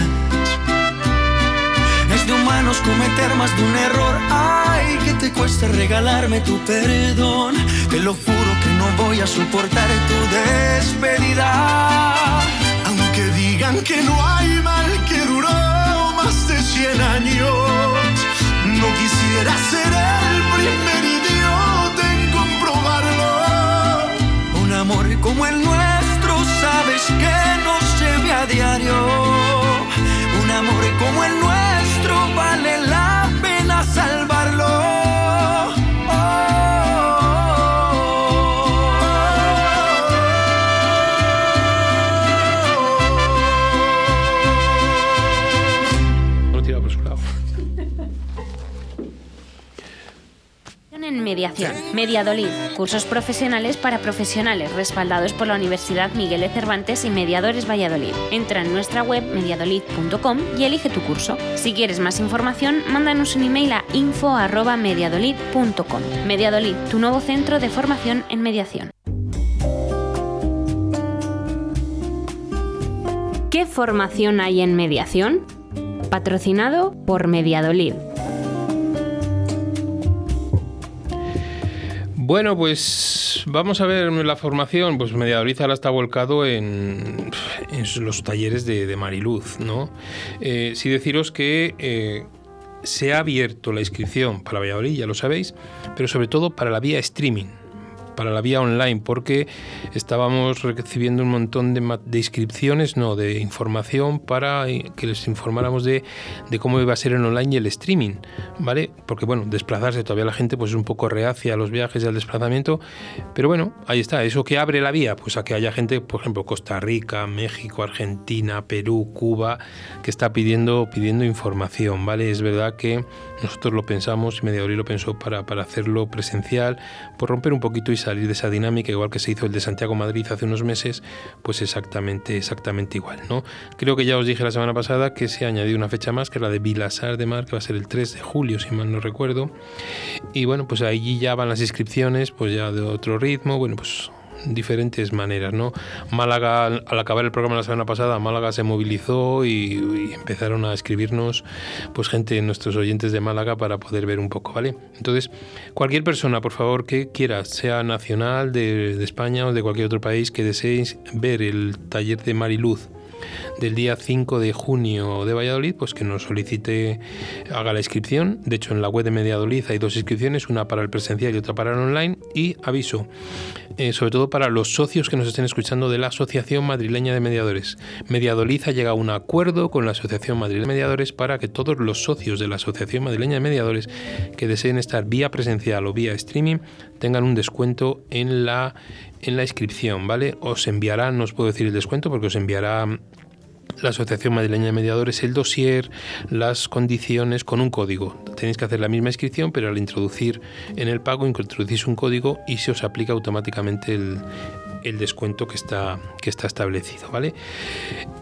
Es de humanos cometer más de un error. Ay, que te cueste regalarme tu perdón. Te lo juro que no voy a soportar tu despedida. Aunque digan que no hay mal que duró más de 100 años. No quisiera ser el primer amor como el nuestro, sabes que no se ve a diario. Un amor como el nuestro vale la pena salvarlo. Mediación. Mediadolid. Cursos profesionales para profesionales respaldados por la Universidad Miguel de Cervantes y Mediadores Valladolid. Entra en nuestra web mediadolid.com y elige tu curso. Si quieres más información, mándanos un email a info@mediadolid.com. Mediadolid, tu nuevo centro de formación en mediación. ¿Qué formación hay en mediación? Patrocinado por Mediadolid. Bueno, pues vamos a ver la formación. Pues Mediadoriz ahora está volcado en, en los talleres de, de Mariluz, ¿no? Eh, sí deciros que eh, se ha abierto la inscripción para Valladolid, ya lo sabéis, pero sobre todo para la vía streaming para la vía online, porque estábamos recibiendo un montón de, de inscripciones, no, de información para eh, que les informáramos de, de cómo iba a ser en online y el streaming, ¿vale? Porque bueno, desplazarse todavía la gente pues es un poco reacia a los viajes y al desplazamiento, pero bueno, ahí está, eso que abre la vía, pues a que haya gente, por ejemplo, Costa Rica, México, Argentina, Perú, Cuba, que está pidiendo, pidiendo información, ¿vale? Es verdad que nosotros lo pensamos y Mediaori lo pensó para, para hacerlo presencial, por romper un poquito y salir de esa dinámica, igual que se hizo el de Santiago Madrid hace unos meses, pues exactamente, exactamente igual, ¿no? Creo que ya os dije la semana pasada que se ha añadido una fecha más, que es la de Vilasar de Mar, que va a ser el 3 de julio, si mal no recuerdo. Y bueno, pues allí ya van las inscripciones, pues ya de otro ritmo, bueno, pues diferentes maneras, ¿no? Málaga, al acabar el programa la semana pasada, Málaga se movilizó y, empezaron a escribirnos, pues gente, nuestros oyentes de Málaga, para poder ver un poco, ¿vale? Entonces, cualquier persona, por favor, que quiera, sea nacional de, de España o de cualquier otro país, que deseéis ver el taller de Mariluz del día 5 de junio de Valladolid, pues que nos solicite, haga la inscripción. De hecho, en la web de Mediadolid hay dos inscripciones, una para el presencial y otra para el online. Y aviso, eh, sobre todo para los socios que nos estén escuchando de la Asociación Madrileña de Mediadores. Mediadolid ha llegado a un acuerdo con la Asociación Madrileña de Mediadores para que todos los socios de la Asociación Madrileña de Mediadores que deseen estar vía presencial o vía streaming tengan un descuento en la, en la inscripción, ¿vale? Os enviará, no os puedo decir el descuento porque os enviará la Asociación Madrileña de Mediadores el dossier, las condiciones con un código. Tenéis que hacer la misma inscripción, pero al introducir en el pago introducís un código y se os aplica automáticamente el, descuento que está, que está establecido, ¿vale?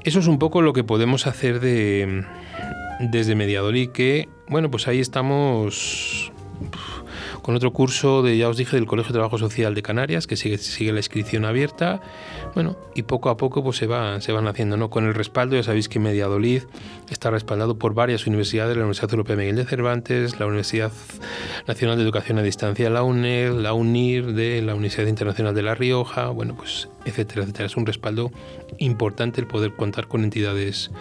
Eso es un poco lo que podemos hacer de, desde Mediador que, bueno, pues ahí estamos con otro curso de, ya os dije, del Colegio de Trabajo Social de Canarias, que sigue, sigue la inscripción abierta. Bueno, y poco a poco pues se, va, se van haciendo, ¿no? Con el respaldo, ya sabéis que Mediadolid está respaldado por varias universidades, la Universidad Europea Miguel de Cervantes, la Universidad Nacional de Educación a Distancia, la UNED, la UNIR, de la Universidad Internacional de La Rioja, bueno, pues etcétera, etcétera. Es un respaldo importante el poder contar con entidades,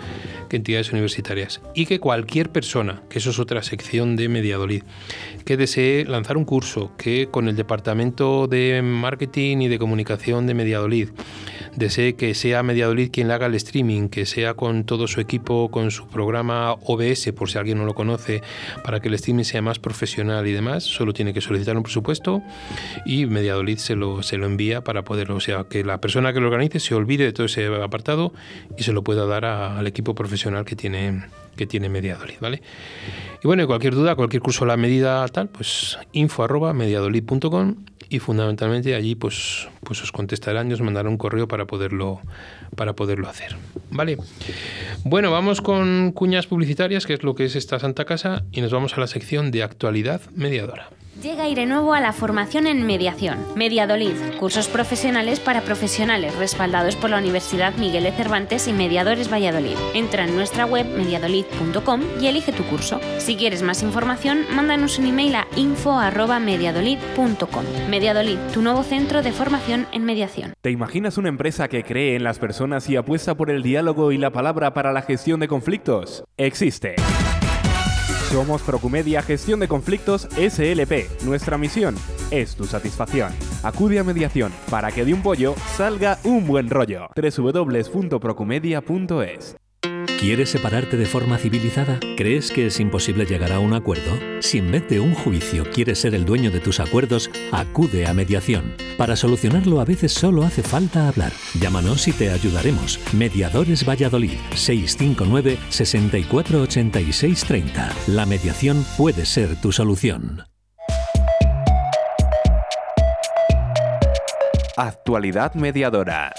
entidades universitarias. Y que cualquier persona, que eso es otra sección de Mediadolid, que desee lanzar un curso, que con el Departamento de Marketing y de Comunicación de Mediadolid, desee que sea Mediadolid quien le haga el streaming, que sea con todo su equipo, con su programa OBS, por si alguien no lo conoce, para que el streaming sea más profesional y demás, solo tiene que solicitar un presupuesto y Mediadolid se lo, se lo envía para poderlo, o sea, que la persona que lo organice se olvide de todo ese apartado y se lo pueda dar al equipo profesional que tiene que tiene Mediadolid, ¿vale? Y bueno, cualquier duda, cualquier curso la medida tal, pues info arroba mediadolid.com y fundamentalmente allí pues, pues os contestarán y os mandarán un correo para poderlo, para poderlo hacer. ¿Vale? Bueno, vamos con cuñas publicitarias, que es lo que es esta Santa Casa, y nos vamos a la sección de actualidad mediadora. Llega aire nuevo a la formación en mediación. Mediadolid, cursos profesionales para profesionales respaldados por la Universidad Miguel de Cervantes y Mediadores Valladolid. Entra en nuestra web mediadolid.com y elige tu curso. Si quieres más información, mándanos un email a info@mediadolid.com. Mediadolid, tu nuevo centro de formación en mediación. ¿Te imaginas una empresa que cree en las personas y apuesta por el diálogo y la palabra para la gestión de conflictos? Existe. Somos Procumedia Gestión de Conflictos SLP. Nuestra misión es tu satisfacción. Acude a mediación para que de un pollo salga un buen rollo. www.procumedia.es ¿Quieres separarte de forma civilizada? ¿Crees que es imposible llegar a un acuerdo? Si en vez de un juicio quieres ser el dueño de tus acuerdos, acude a mediación. Para solucionarlo a veces solo hace falta hablar. Llámanos y te ayudaremos. Mediadores Valladolid 659 648630. La mediación puede ser tu solución. Actualidad mediadora.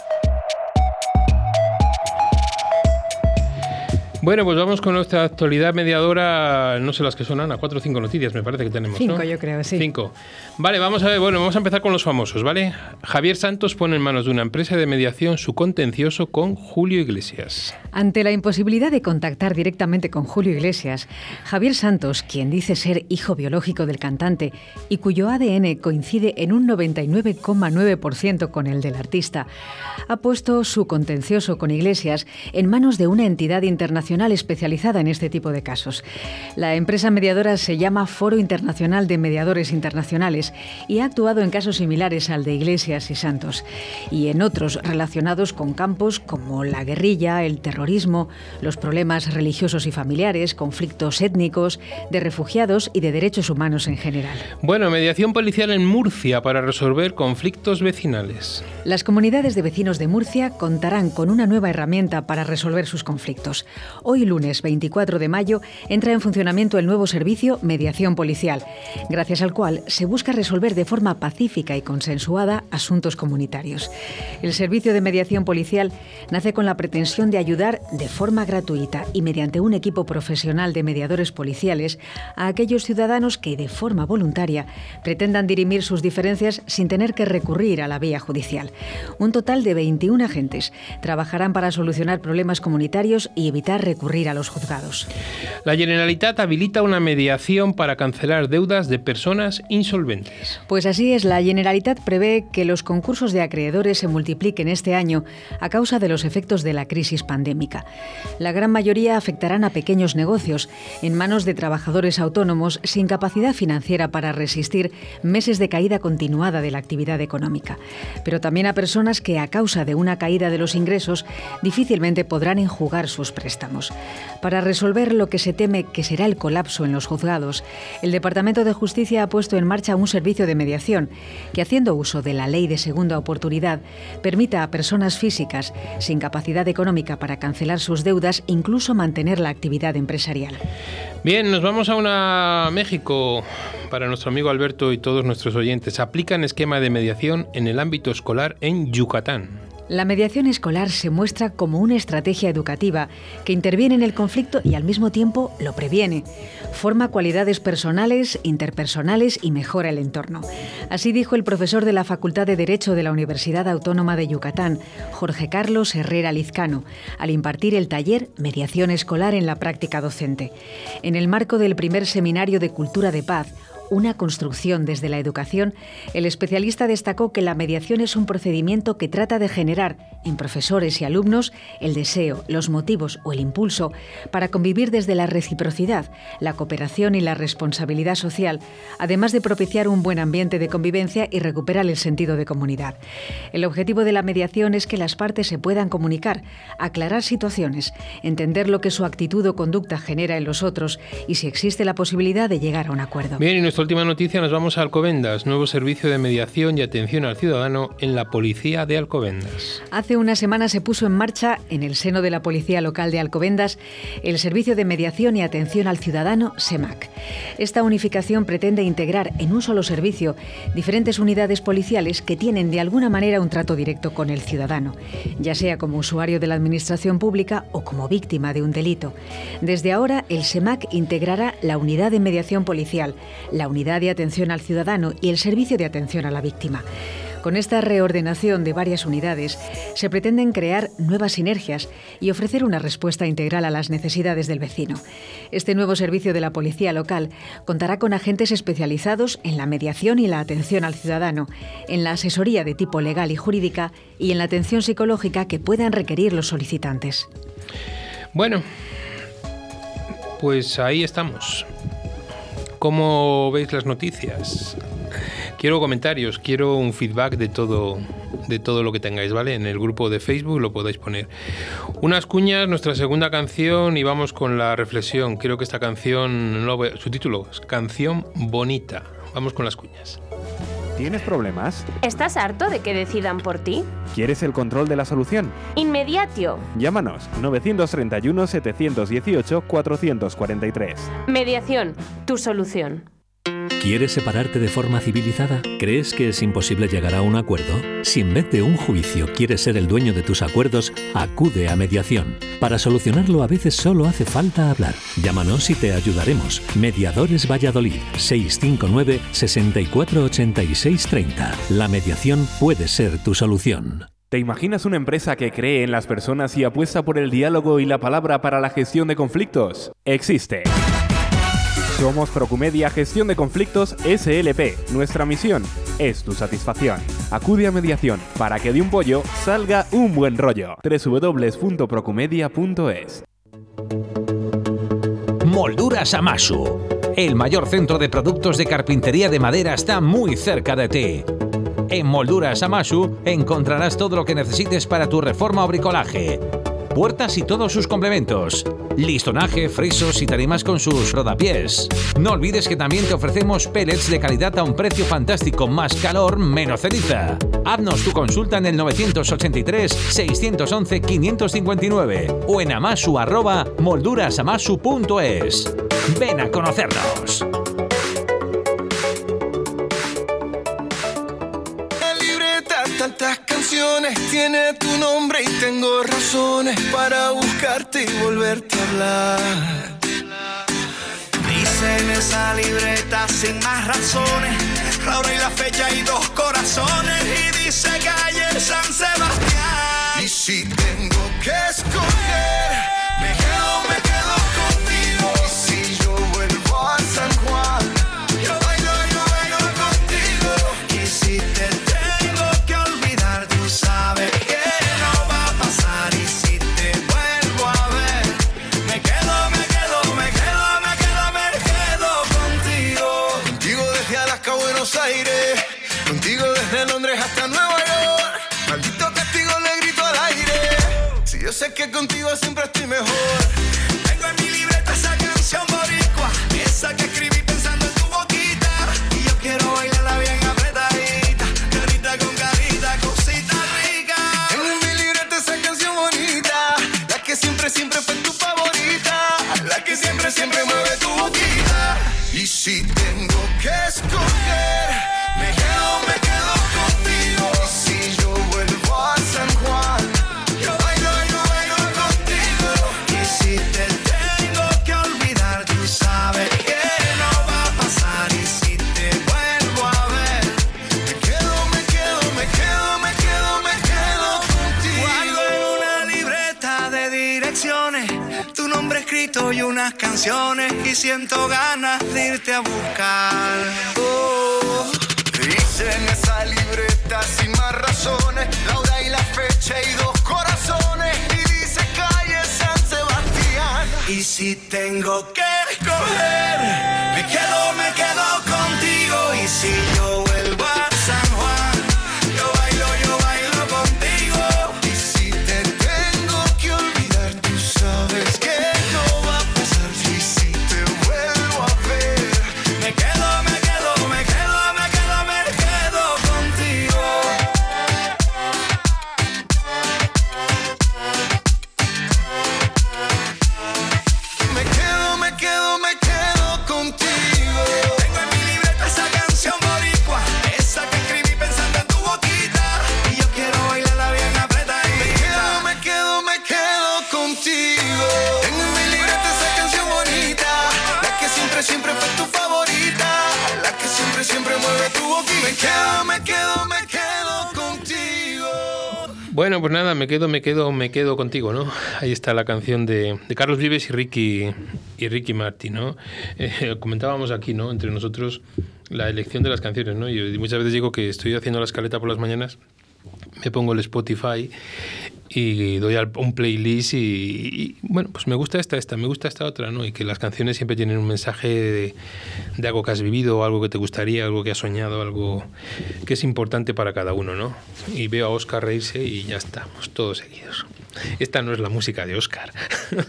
Bueno, pues vamos con nuestra actualidad mediadora, no sé las que sonan, a cuatro o cinco noticias me parece que tenemos. Cinco, ¿no? yo creo, sí. Cinco. Vale, vamos a ver, bueno, vamos a empezar con los famosos, ¿vale? Javier Santos pone en manos de una empresa de mediación su contencioso con Julio Iglesias. Ante la imposibilidad de contactar directamente con Julio Iglesias, Javier Santos, quien dice ser hijo biológico del cantante y cuyo ADN coincide en un 99,9% con el del artista, ha puesto su contencioso con Iglesias en manos de una entidad internacional especializada en este tipo de casos. La empresa mediadora se llama Foro Internacional de Mediadores Internacionales y ha actuado en casos similares al de Iglesias y Santos y en otros relacionados con campos como la guerrilla, el terrorismo, los problemas religiosos y familiares, conflictos étnicos, de refugiados y de derechos humanos en general. Bueno, mediación policial en Murcia para resolver conflictos vecinales. Las comunidades de vecinos de Murcia contarán con una nueva herramienta para resolver sus conflictos. Hoy lunes 24 de mayo entra en funcionamiento el nuevo servicio Mediación Policial, gracias al cual se busca resolver de forma pacífica y consensuada asuntos comunitarios. El servicio de mediación policial nace con la pretensión de ayudar de forma gratuita y mediante un equipo profesional de mediadores policiales a aquellos ciudadanos que de forma voluntaria pretendan dirimir sus diferencias sin tener que recurrir a la vía judicial. Un total de 21 agentes trabajarán para solucionar problemas comunitarios y evitar recurrir a los juzgados. La Generalitat habilita una mediación para cancelar deudas de personas insolventes. Pues así es, la Generalitat prevé que los concursos de acreedores se multipliquen este año a causa de los efectos de la crisis pandémica. La gran mayoría afectarán a pequeños negocios, en manos de trabajadores autónomos sin capacidad financiera para resistir meses de caída continuada de la actividad económica, pero también a personas que a causa de una caída de los ingresos difícilmente podrán enjugar sus préstamos. Para resolver lo que se teme que será el colapso en los juzgados, el Departamento de Justicia ha puesto en marcha un servicio de mediación que, haciendo uso de la ley de segunda oportunidad, permita a personas físicas sin capacidad económica para cancelar sus deudas incluso mantener la actividad empresarial. Bien, nos vamos a una México para nuestro amigo Alberto y todos nuestros oyentes. Aplican esquema de mediación en el ámbito escolar en Yucatán. La mediación escolar se muestra como una estrategia educativa que interviene en el conflicto y al mismo tiempo lo previene. Forma cualidades personales, interpersonales y mejora el entorno. Así dijo el profesor de la Facultad de Derecho de la Universidad Autónoma de Yucatán, Jorge Carlos Herrera Lizcano, al impartir el taller Mediación Escolar en la práctica docente. En el marco del primer seminario de Cultura de Paz, una construcción desde la educación, el especialista destacó que la mediación es un procedimiento que trata de generar en profesores y alumnos el deseo, los motivos o el impulso para convivir desde la reciprocidad, la cooperación y la responsabilidad social, además de propiciar un buen ambiente de convivencia y recuperar el sentido de comunidad. El objetivo de la mediación es que las partes se puedan comunicar, aclarar situaciones, entender lo que su actitud o conducta genera en los otros y si existe la posibilidad de llegar a un acuerdo última noticia nos vamos a Alcobendas, nuevo servicio de mediación y atención al ciudadano en la Policía de Alcobendas. Hace una semana se puso en marcha, en el seno de la Policía Local de Alcobendas, el Servicio de Mediación y Atención al Ciudadano, SEMAC. Esta unificación pretende integrar en un solo servicio diferentes unidades policiales que tienen de alguna manera un trato directo con el ciudadano, ya sea como usuario de la Administración Pública o como víctima de un delito. Desde ahora, el SEMAC integrará la Unidad de Mediación Policial, la Unidad de Atención al Ciudadano y el Servicio de Atención a la Víctima. Con esta reordenación de varias unidades se pretenden crear nuevas sinergias y ofrecer una respuesta integral a las necesidades del vecino. Este nuevo servicio de la Policía Local contará con agentes especializados en la mediación y la atención al ciudadano, en la asesoría de tipo legal y jurídica y en la atención psicológica que puedan requerir los solicitantes. Bueno, pues ahí estamos. ¿Cómo veis las noticias? Quiero comentarios, quiero un feedback de todo, de todo lo que tengáis, ¿vale? En el grupo de Facebook lo podéis poner. Unas cuñas, nuestra segunda canción y vamos con la reflexión. Creo que esta canción, su título es Canción Bonita. Vamos con las cuñas. ¿Tienes problemas? ¿Estás harto de que decidan por ti? ¿Quieres el control de la solución? Inmediatio. Llámanos 931 718 443. Mediación, tu solución. ¿Quieres separarte de forma civilizada? ¿Crees que es imposible llegar a un acuerdo? Si en vez de un juicio quieres ser el dueño de tus acuerdos, acude a mediación. Para solucionarlo a veces solo hace falta hablar. Llámanos y te ayudaremos. Mediadores Valladolid 659 648630. La mediación puede ser tu solución. ¿Te imaginas una empresa que cree en las personas y apuesta por el diálogo y la palabra para la gestión de conflictos? Existe. Somos Procumedia Gestión de Conflictos SLP. Nuestra misión es tu satisfacción. Acude a mediación para que de un pollo salga un buen rollo. www.procumedia.es Molduras Amasu. El mayor centro de productos de carpintería de madera está muy cerca de ti. En Molduras Amasu encontrarás todo lo que necesites para tu reforma o bricolaje puertas y todos sus complementos. Listonaje, frisos y tarimas con sus rodapiés. No olvides que también te ofrecemos pellets de calidad a un precio fantástico, más calor, menos ceniza. Haznos tu consulta en el 983-611-559 o en amasu arroba moldurasamasu.es. Ven a conocernos. Canciones tiene tu nombre y tengo razones para buscarte y volverte a hablar. Dice en esa libreta sin más razones, la hora y la fecha y dos corazones y dice calle San Sebastián. Y si tengo que escoger, Bueno, pues nada, me quedo, me quedo, me quedo contigo, ¿no? Ahí está la canción de, Carlos Vives y Ricky y Ricky Martin, ¿no? Eh, comentábamos aquí, ¿no? Entre nosotros la elección de las canciones, ¿no? Yo muchas veces digo que estoy haciendo la escaleta por las mañanas, me pongo el Spotify y doy al- un playlist y, y, bueno, pues me gusta esta, esta, me gusta esta otra, ¿no? Y que las canciones siempre tienen un mensaje de, de algo que has vivido, algo que te gustaría, algo que has soñado, algo que es importante para cada uno, ¿no? Y veo a Oscar reírse y ya estamos, todos seguidos. Esta no es la música de Oscar.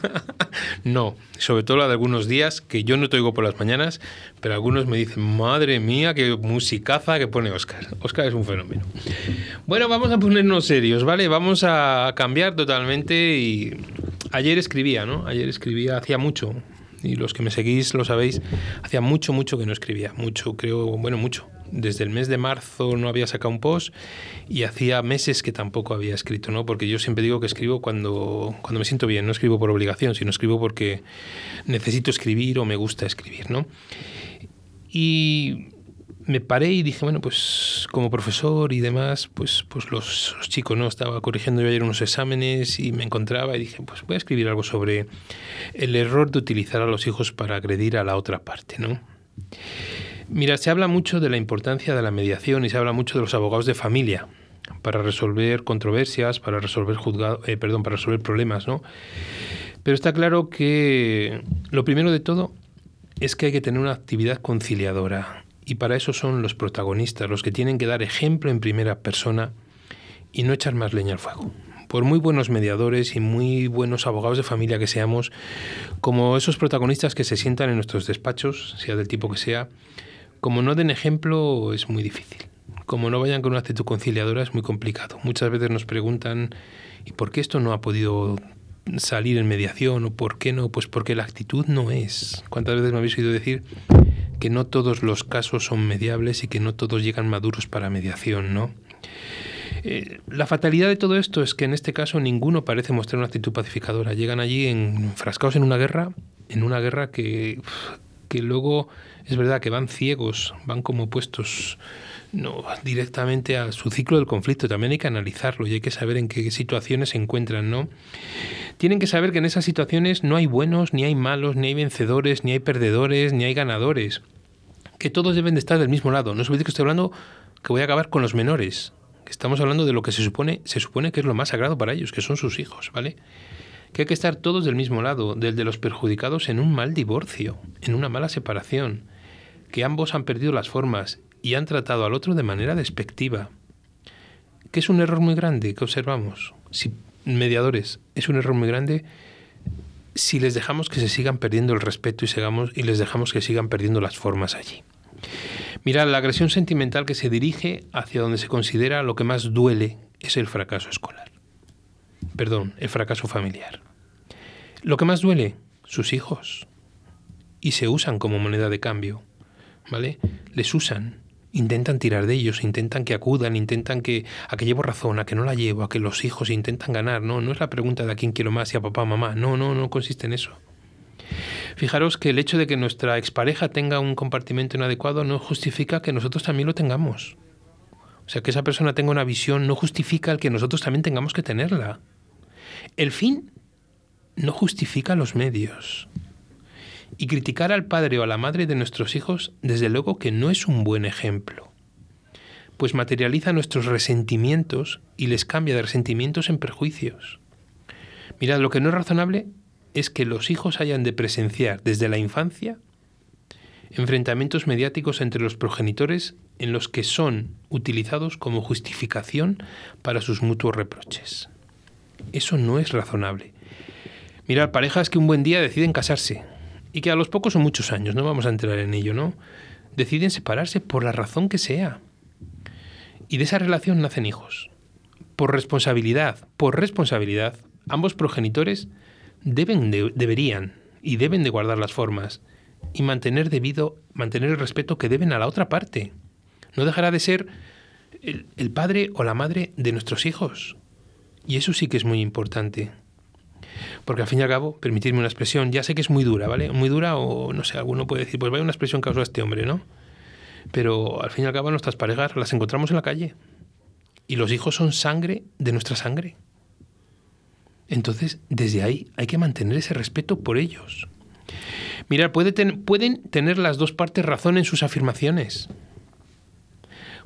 no, sobre todo la de algunos días que yo no te oigo por las mañanas, pero algunos me dicen, madre mía, qué musicaza que pone Oscar. Oscar es un fenómeno. Bueno, vamos a ponernos serios, ¿vale? Vamos a cambiar totalmente y ayer escribía, ¿no? Ayer escribía, hacía mucho, y los que me seguís lo sabéis, hacía mucho, mucho que no escribía, mucho, creo, bueno, mucho. Desde el mes de marzo no había sacado un post y hacía meses que tampoco había escrito, ¿no? Porque yo siempre digo que escribo cuando, cuando me siento bien, no escribo por obligación, sino escribo porque necesito escribir o me gusta escribir, ¿no? Y me paré y dije, bueno, pues como profesor y demás, pues, pues los, los chicos, ¿no? Estaba corrigiendo yo ayer unos exámenes y me encontraba y dije, pues voy a escribir algo sobre el error de utilizar a los hijos para agredir a la otra parte, ¿no? Mira, se habla mucho de la importancia de la mediación y se habla mucho de los abogados de familia para resolver controversias, para resolver juzgado, eh, perdón, para resolver problemas, ¿no? Pero está claro que lo primero de todo es que hay que tener una actividad conciliadora y para eso son los protagonistas, los que tienen que dar ejemplo en primera persona y no echar más leña al fuego. Por muy buenos mediadores y muy buenos abogados de familia que seamos, como esos protagonistas que se sientan en nuestros despachos, sea del tipo que sea, como no den ejemplo es muy difícil. Como no vayan con una actitud conciliadora es muy complicado. Muchas veces nos preguntan, ¿y por qué esto no ha podido salir en mediación o por qué no? Pues porque la actitud no es. ¿Cuántas veces me habéis oído decir que no todos los casos son mediables y que no todos llegan maduros para mediación, ¿no? Eh, la fatalidad de todo esto es que en este caso ninguno parece mostrar una actitud pacificadora. Llegan allí enfrascados en una guerra, en una guerra que, que luego es verdad que van ciegos, van como puestos no directamente a su ciclo del conflicto. También hay que analizarlo y hay que saber en qué situaciones se encuentran, ¿no? Tienen que saber que en esas situaciones no hay buenos, ni hay malos, ni hay vencedores, ni hay perdedores, ni hay ganadores. Que todos deben de estar del mismo lado. No os olvidéis que estoy hablando que voy a acabar con los menores. Estamos hablando de lo que se supone, se supone que es lo más sagrado para ellos, que son sus hijos, ¿vale? Que hay que estar todos del mismo lado, del de los perjudicados en un mal divorcio, en una mala separación, que ambos han perdido las formas y han tratado al otro de manera despectiva. Que es un error muy grande que observamos. Si mediadores, es un error muy grande si les dejamos que se sigan perdiendo el respeto y, sigamos, y les dejamos que sigan perdiendo las formas allí. Mira, la agresión sentimental que se dirige hacia donde se considera lo que más duele es el fracaso escolar. Perdón, el fracaso familiar. Lo que más duele, sus hijos. Y se usan como moneda de cambio. ¿Vale? Les usan. Intentan tirar de ellos, intentan que acudan, intentan que a que llevo razón, a que no la llevo, a que los hijos intentan ganar. No, no es la pregunta de a quién quiero más, si a papá o mamá. No, no, no consiste en eso. Fijaros que el hecho de que nuestra expareja tenga un compartimento inadecuado no justifica que nosotros también lo tengamos. O sea, que esa persona tenga una visión no justifica el que nosotros también tengamos que tenerla. El fin no justifica los medios. Y criticar al padre o a la madre de nuestros hijos, desde luego que no es un buen ejemplo, pues materializa nuestros resentimientos y les cambia de resentimientos en perjuicios. Mirad, lo que no es razonable es que los hijos hayan de presenciar desde la infancia enfrentamientos mediáticos entre los progenitores en los que son utilizados como justificación para sus mutuos reproches. Eso no es razonable. Mirad, parejas que un buen día deciden casarse y que a los pocos o muchos años, no vamos a entrar en ello, ¿no? Deciden separarse por la razón que sea. Y de esa relación nacen hijos. Por responsabilidad, por responsabilidad, ambos progenitores deben deberían y deben de guardar las formas y mantener debido, mantener el respeto que deben a la otra parte. No dejará de ser el padre o la madre de nuestros hijos. Y eso sí que es muy importante. Porque al fin y al cabo, permitirme una expresión, ya sé que es muy dura, ¿vale? Muy dura o no sé, alguno puede decir, pues vaya una expresión que usado este hombre, ¿no? Pero al fin y al cabo nuestras parejas las encontramos en la calle. Y los hijos son sangre de nuestra sangre. Entonces, desde ahí hay que mantener ese respeto por ellos. Mirad, pueden tener las dos partes razón en sus afirmaciones.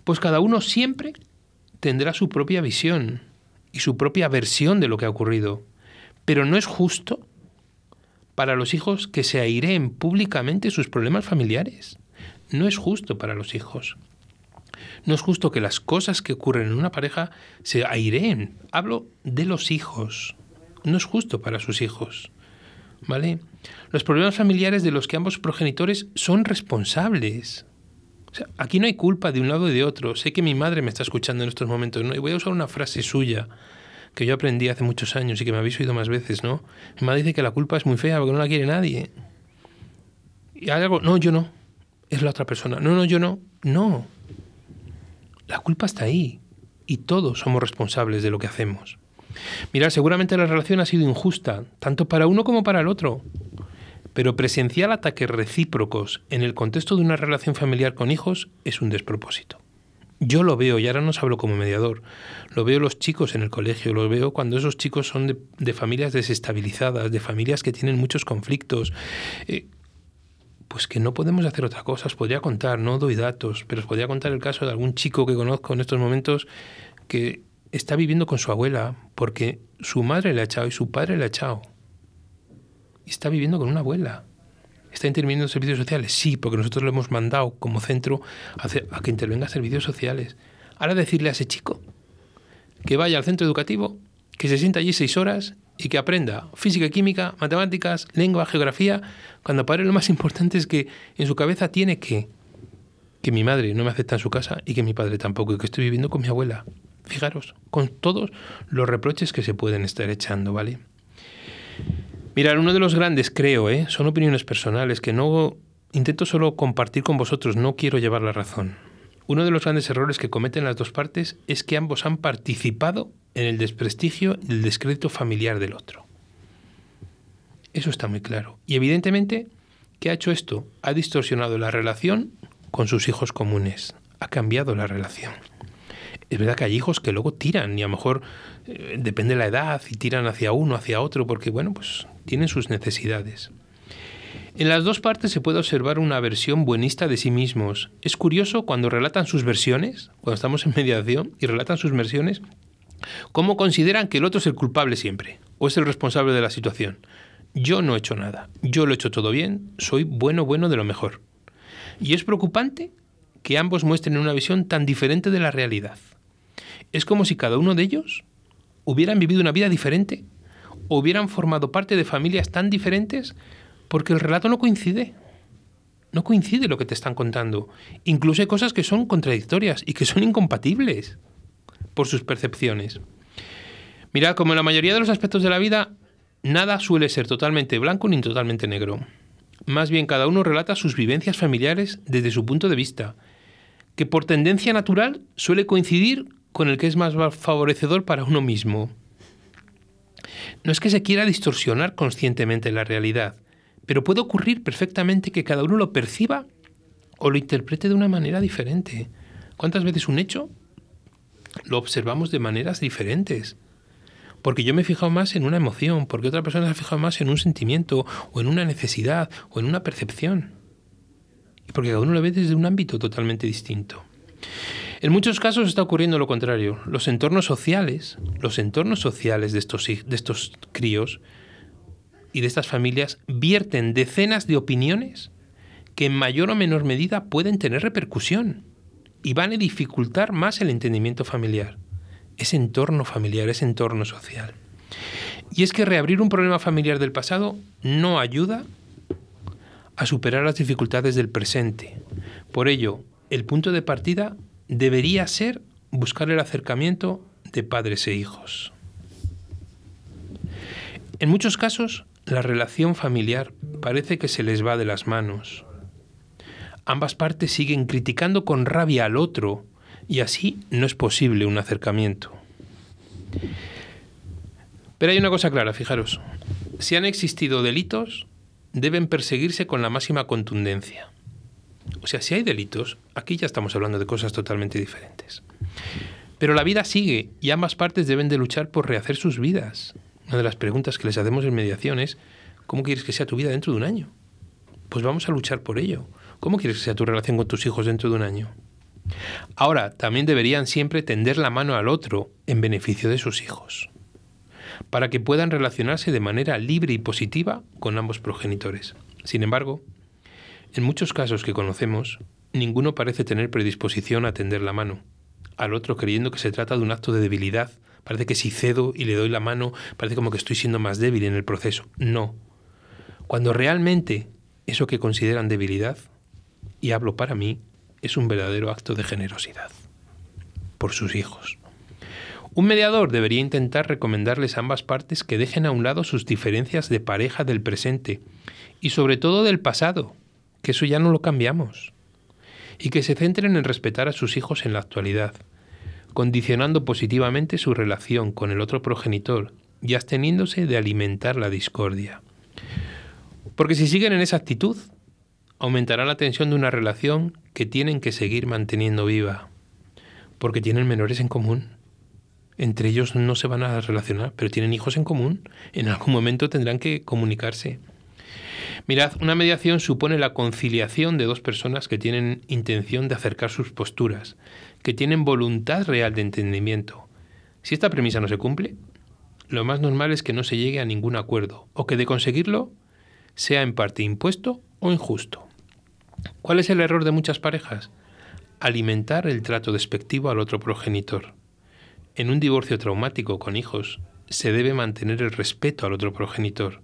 Pues cada uno siempre tendrá su propia visión y su propia versión de lo que ha ocurrido. Pero no es justo para los hijos que se aireen públicamente sus problemas familiares. No es justo para los hijos. No es justo que las cosas que ocurren en una pareja se aireen. Hablo de los hijos no es justo para sus hijos. ¿Vale? Los problemas familiares de los que ambos progenitores son responsables. aquí no hay culpa de un lado y de otro. Sé que mi madre me está escuchando en estos momentos, ¿no? Y voy a usar una frase suya que yo aprendí hace muchos años y que me habéis oído más veces, ¿no? Mi dice que la culpa es muy fea porque no la quiere nadie. Y hay algo, no, yo no. Es la otra persona. No, no, yo no. No. La culpa está ahí. Y todos somos responsables de lo que hacemos. Mira, seguramente la relación ha sido injusta, tanto para uno como para el otro. Pero presenciar ataques recíprocos en el contexto de una relación familiar con hijos es un despropósito. Yo lo veo, y ahora no hablo como mediador, lo veo los chicos en el colegio, lo veo cuando esos chicos son de, familias desestabilizadas, de familias que tienen muchos conflictos. Eh, pues que no podemos hacer otra cosa. Os podría contar, no doy datos, pero os podría contar el caso de algún chico que conozco en estos momentos que está viviendo con su abuela porque su madre le ha echado y su padre le ha echado. Y está viviendo con una abuela. ¿Está interviniendo en servicios sociales? Sí, porque nosotros lo hemos mandado como centro a, que intervenga en servicios sociales. Ahora decirle a ese chico que vaya al centro educativo, que se sienta allí seis horas y que aprenda física, química, matemáticas, lengua, geografía, cuando para lo más importante es que en su cabeza tiene que que mi madre no me acepta en su casa y que mi padre tampoco, y que estoy viviendo con mi abuela. Fijaros, con todos los reproches que se pueden estar echando, ¿vale? Mirad, uno de los grandes, creo, ¿eh? son opiniones personales que no intento solo compartir con vosotros, no quiero llevar la razón. Uno de los grandes errores que cometen las dos partes es que ambos han participado en el desprestigio y el descrédito familiar del otro. Eso está muy claro. Y evidentemente, ¿qué ha hecho esto? Ha distorsionado la relación con sus hijos comunes. Ha cambiado la relación es verdad que hay hijos que luego tiran y a lo mejor eh, depende de la edad y tiran hacia uno, hacia otro, porque bueno, pues tienen sus necesidades. En las dos partes se puede observar una versión buenista de sí mismos. Es curioso cuando relatan sus versiones, cuando estamos en mediación y relatan sus versiones, cómo consideran que el otro es el culpable siempre o es el responsable de la situación. Yo no he hecho nada, yo lo he hecho todo bien, soy bueno, bueno de lo mejor. Y es preocupante que ambos muestren una visión tan diferente de la realidad es como si cada uno de ellos hubieran vivido una vida diferente hubieran formado parte de familias tan diferentes porque el relato no coincide. No coincide lo que te están contando. Incluso hay cosas que son contradictorias y que son incompatibles por sus percepciones. Mira, como en la mayoría de los aspectos de la vida, nada suele ser totalmente blanco ni totalmente negro. Más bien cada uno relata sus vivencias familiares desde su punto de vista, que por tendencia natural suele coincidir con el que es más favorecedor para uno mismo. No es que se quiera distorsionar conscientemente la realidad, pero puede ocurrir perfectamente que cada uno lo perciba o lo interprete de una manera diferente. ¿Cuántas veces un hecho lo observamos de maneras diferentes? Porque yo me he fijado más en una emoción, porque otra persona se ha fijado más en un sentimiento, o en una necesidad, o en una percepción. Y porque cada uno lo ve desde un ámbito totalmente distinto. En muchos casos está ocurriendo lo contrario. Los entornos sociales, los entornos sociales de estos, de estos críos y de estas familias vierten decenas de opiniones que en mayor o menor medida pueden tener repercusión y van a dificultar más el entendimiento familiar, ese entorno familiar, ese entorno social. Y es que reabrir un problema familiar del pasado no ayuda a superar las dificultades del presente. Por ello, el punto de partida debería ser buscar el acercamiento de padres e hijos. En muchos casos, la relación familiar parece que se les va de las manos. Ambas partes siguen criticando con rabia al otro y así no es posible un acercamiento. Pero hay una cosa clara, fijaros. Si han existido delitos, deben perseguirse con la máxima contundencia. O sea, si hay delitos, aquí ya estamos hablando de cosas totalmente diferentes. Pero la vida sigue y ambas partes deben de luchar por rehacer sus vidas. Una de las preguntas que les hacemos en mediación es, ¿cómo quieres que sea tu vida dentro de un año? Pues vamos a luchar por ello. ¿Cómo quieres que sea tu relación con tus hijos dentro de un año? Ahora, también deberían siempre tender la mano al otro en beneficio de sus hijos, para que puedan relacionarse de manera libre y positiva con ambos progenitores. Sin embargo, en muchos casos que conocemos, ninguno parece tener predisposición a tender la mano, al otro creyendo que se trata de un acto de debilidad. Parece que si cedo y le doy la mano, parece como que estoy siendo más débil en el proceso. No. Cuando realmente eso que consideran debilidad, y hablo para mí, es un verdadero acto de generosidad. Por sus hijos. Un mediador debería intentar recomendarles a ambas partes que dejen a un lado sus diferencias de pareja del presente y sobre todo del pasado, que eso ya no lo cambiamos, y que se centren en respetar a sus hijos en la actualidad, condicionando positivamente su relación con el otro progenitor y absteniéndose de alimentar la discordia. Porque si siguen en esa actitud, aumentará la tensión de una relación que tienen que seguir manteniendo viva, porque tienen menores en común. Entre ellos no se van a relacionar, pero tienen hijos en común. En algún momento tendrán que comunicarse. Mirad, una mediación supone la conciliación de dos personas que tienen intención de acercar sus posturas, que tienen voluntad real de entendimiento. Si esta premisa no se cumple, lo más normal es que no se llegue a ningún acuerdo, o que de conseguirlo sea en parte impuesto o injusto. ¿Cuál es el error de muchas parejas? Alimentar el trato despectivo al otro progenitor. En un divorcio traumático con hijos, se debe mantener el respeto al otro progenitor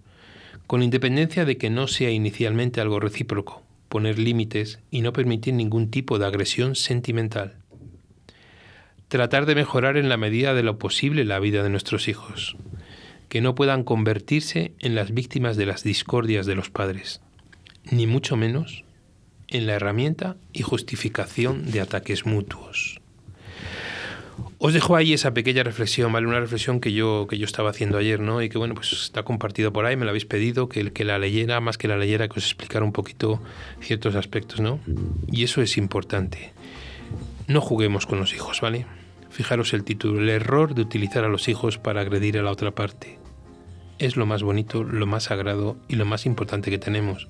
con independencia de que no sea inicialmente algo recíproco, poner límites y no permitir ningún tipo de agresión sentimental. Tratar de mejorar en la medida de lo posible la vida de nuestros hijos, que no puedan convertirse en las víctimas de las discordias de los padres, ni mucho menos en la herramienta y justificación de ataques mutuos. Os dejo ahí esa pequeña reflexión, ¿vale? Una reflexión que yo, que yo estaba haciendo ayer, ¿no? Y que, bueno, pues está compartido por ahí, me lo habéis pedido, que, que la leyera, más que la leyera, que os explicara un poquito ciertos aspectos, ¿no? Y eso es importante. No juguemos con los hijos, ¿vale? Fijaros el título, el error de utilizar a los hijos para agredir a la otra parte. Es lo más bonito, lo más sagrado y lo más importante que tenemos.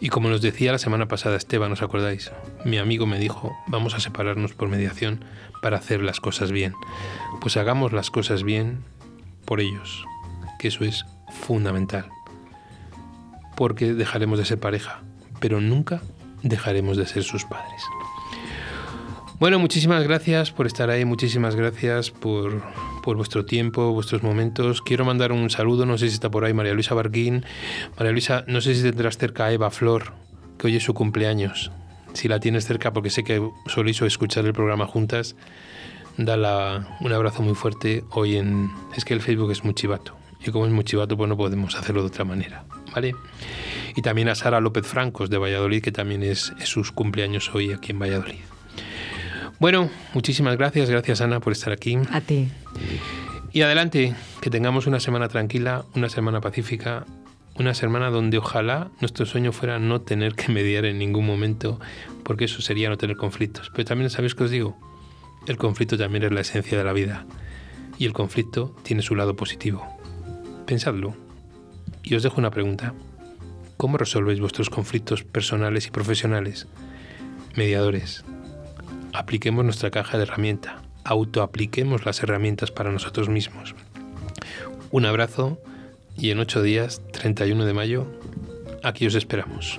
Y como nos decía la semana pasada Esteban, ¿os acordáis? Mi amigo me dijo, vamos a separarnos por mediación para hacer las cosas bien. Pues hagamos las cosas bien por ellos, que eso es fundamental. Porque dejaremos de ser pareja, pero nunca dejaremos de ser sus padres. Bueno, muchísimas gracias por estar ahí, muchísimas gracias por, por, vuestro tiempo, vuestros momentos. Quiero mandar un saludo, no sé si está por ahí María Luisa Barquín. María Luisa, no sé si tendrás cerca a Eva Flor, que hoy es su cumpleaños si la tienes cerca, porque sé que soléis escuchar el programa juntas, dale un abrazo muy fuerte hoy en... Es que el Facebook es muy chivato. Y como es muy chivato, pues no podemos hacerlo de otra manera. ¿Vale? Y también a Sara López Francos de Valladolid, que también es sus cumpleaños hoy aquí en Valladolid. Bueno, muchísimas gracias. Gracias, Ana, por estar aquí. A ti. Y adelante, que tengamos una semana tranquila, una semana pacífica una semana donde ojalá nuestro sueño fuera no tener que mediar en ningún momento, porque eso sería no tener conflictos. Pero también, ¿sabéis qué os digo? El conflicto también es la esencia de la vida. y el conflicto tiene su lado positivo. Pensadlo. Y os dejo una pregunta. ¿Cómo resolvéis vuestros conflictos personales y profesionales? Mediadores, apliquemos nuestra caja de herramienta, autoapliquemos las herramientas para nosotros mismos. Un abrazo y en ocho días, 31 de mayo, aquí os esperamos.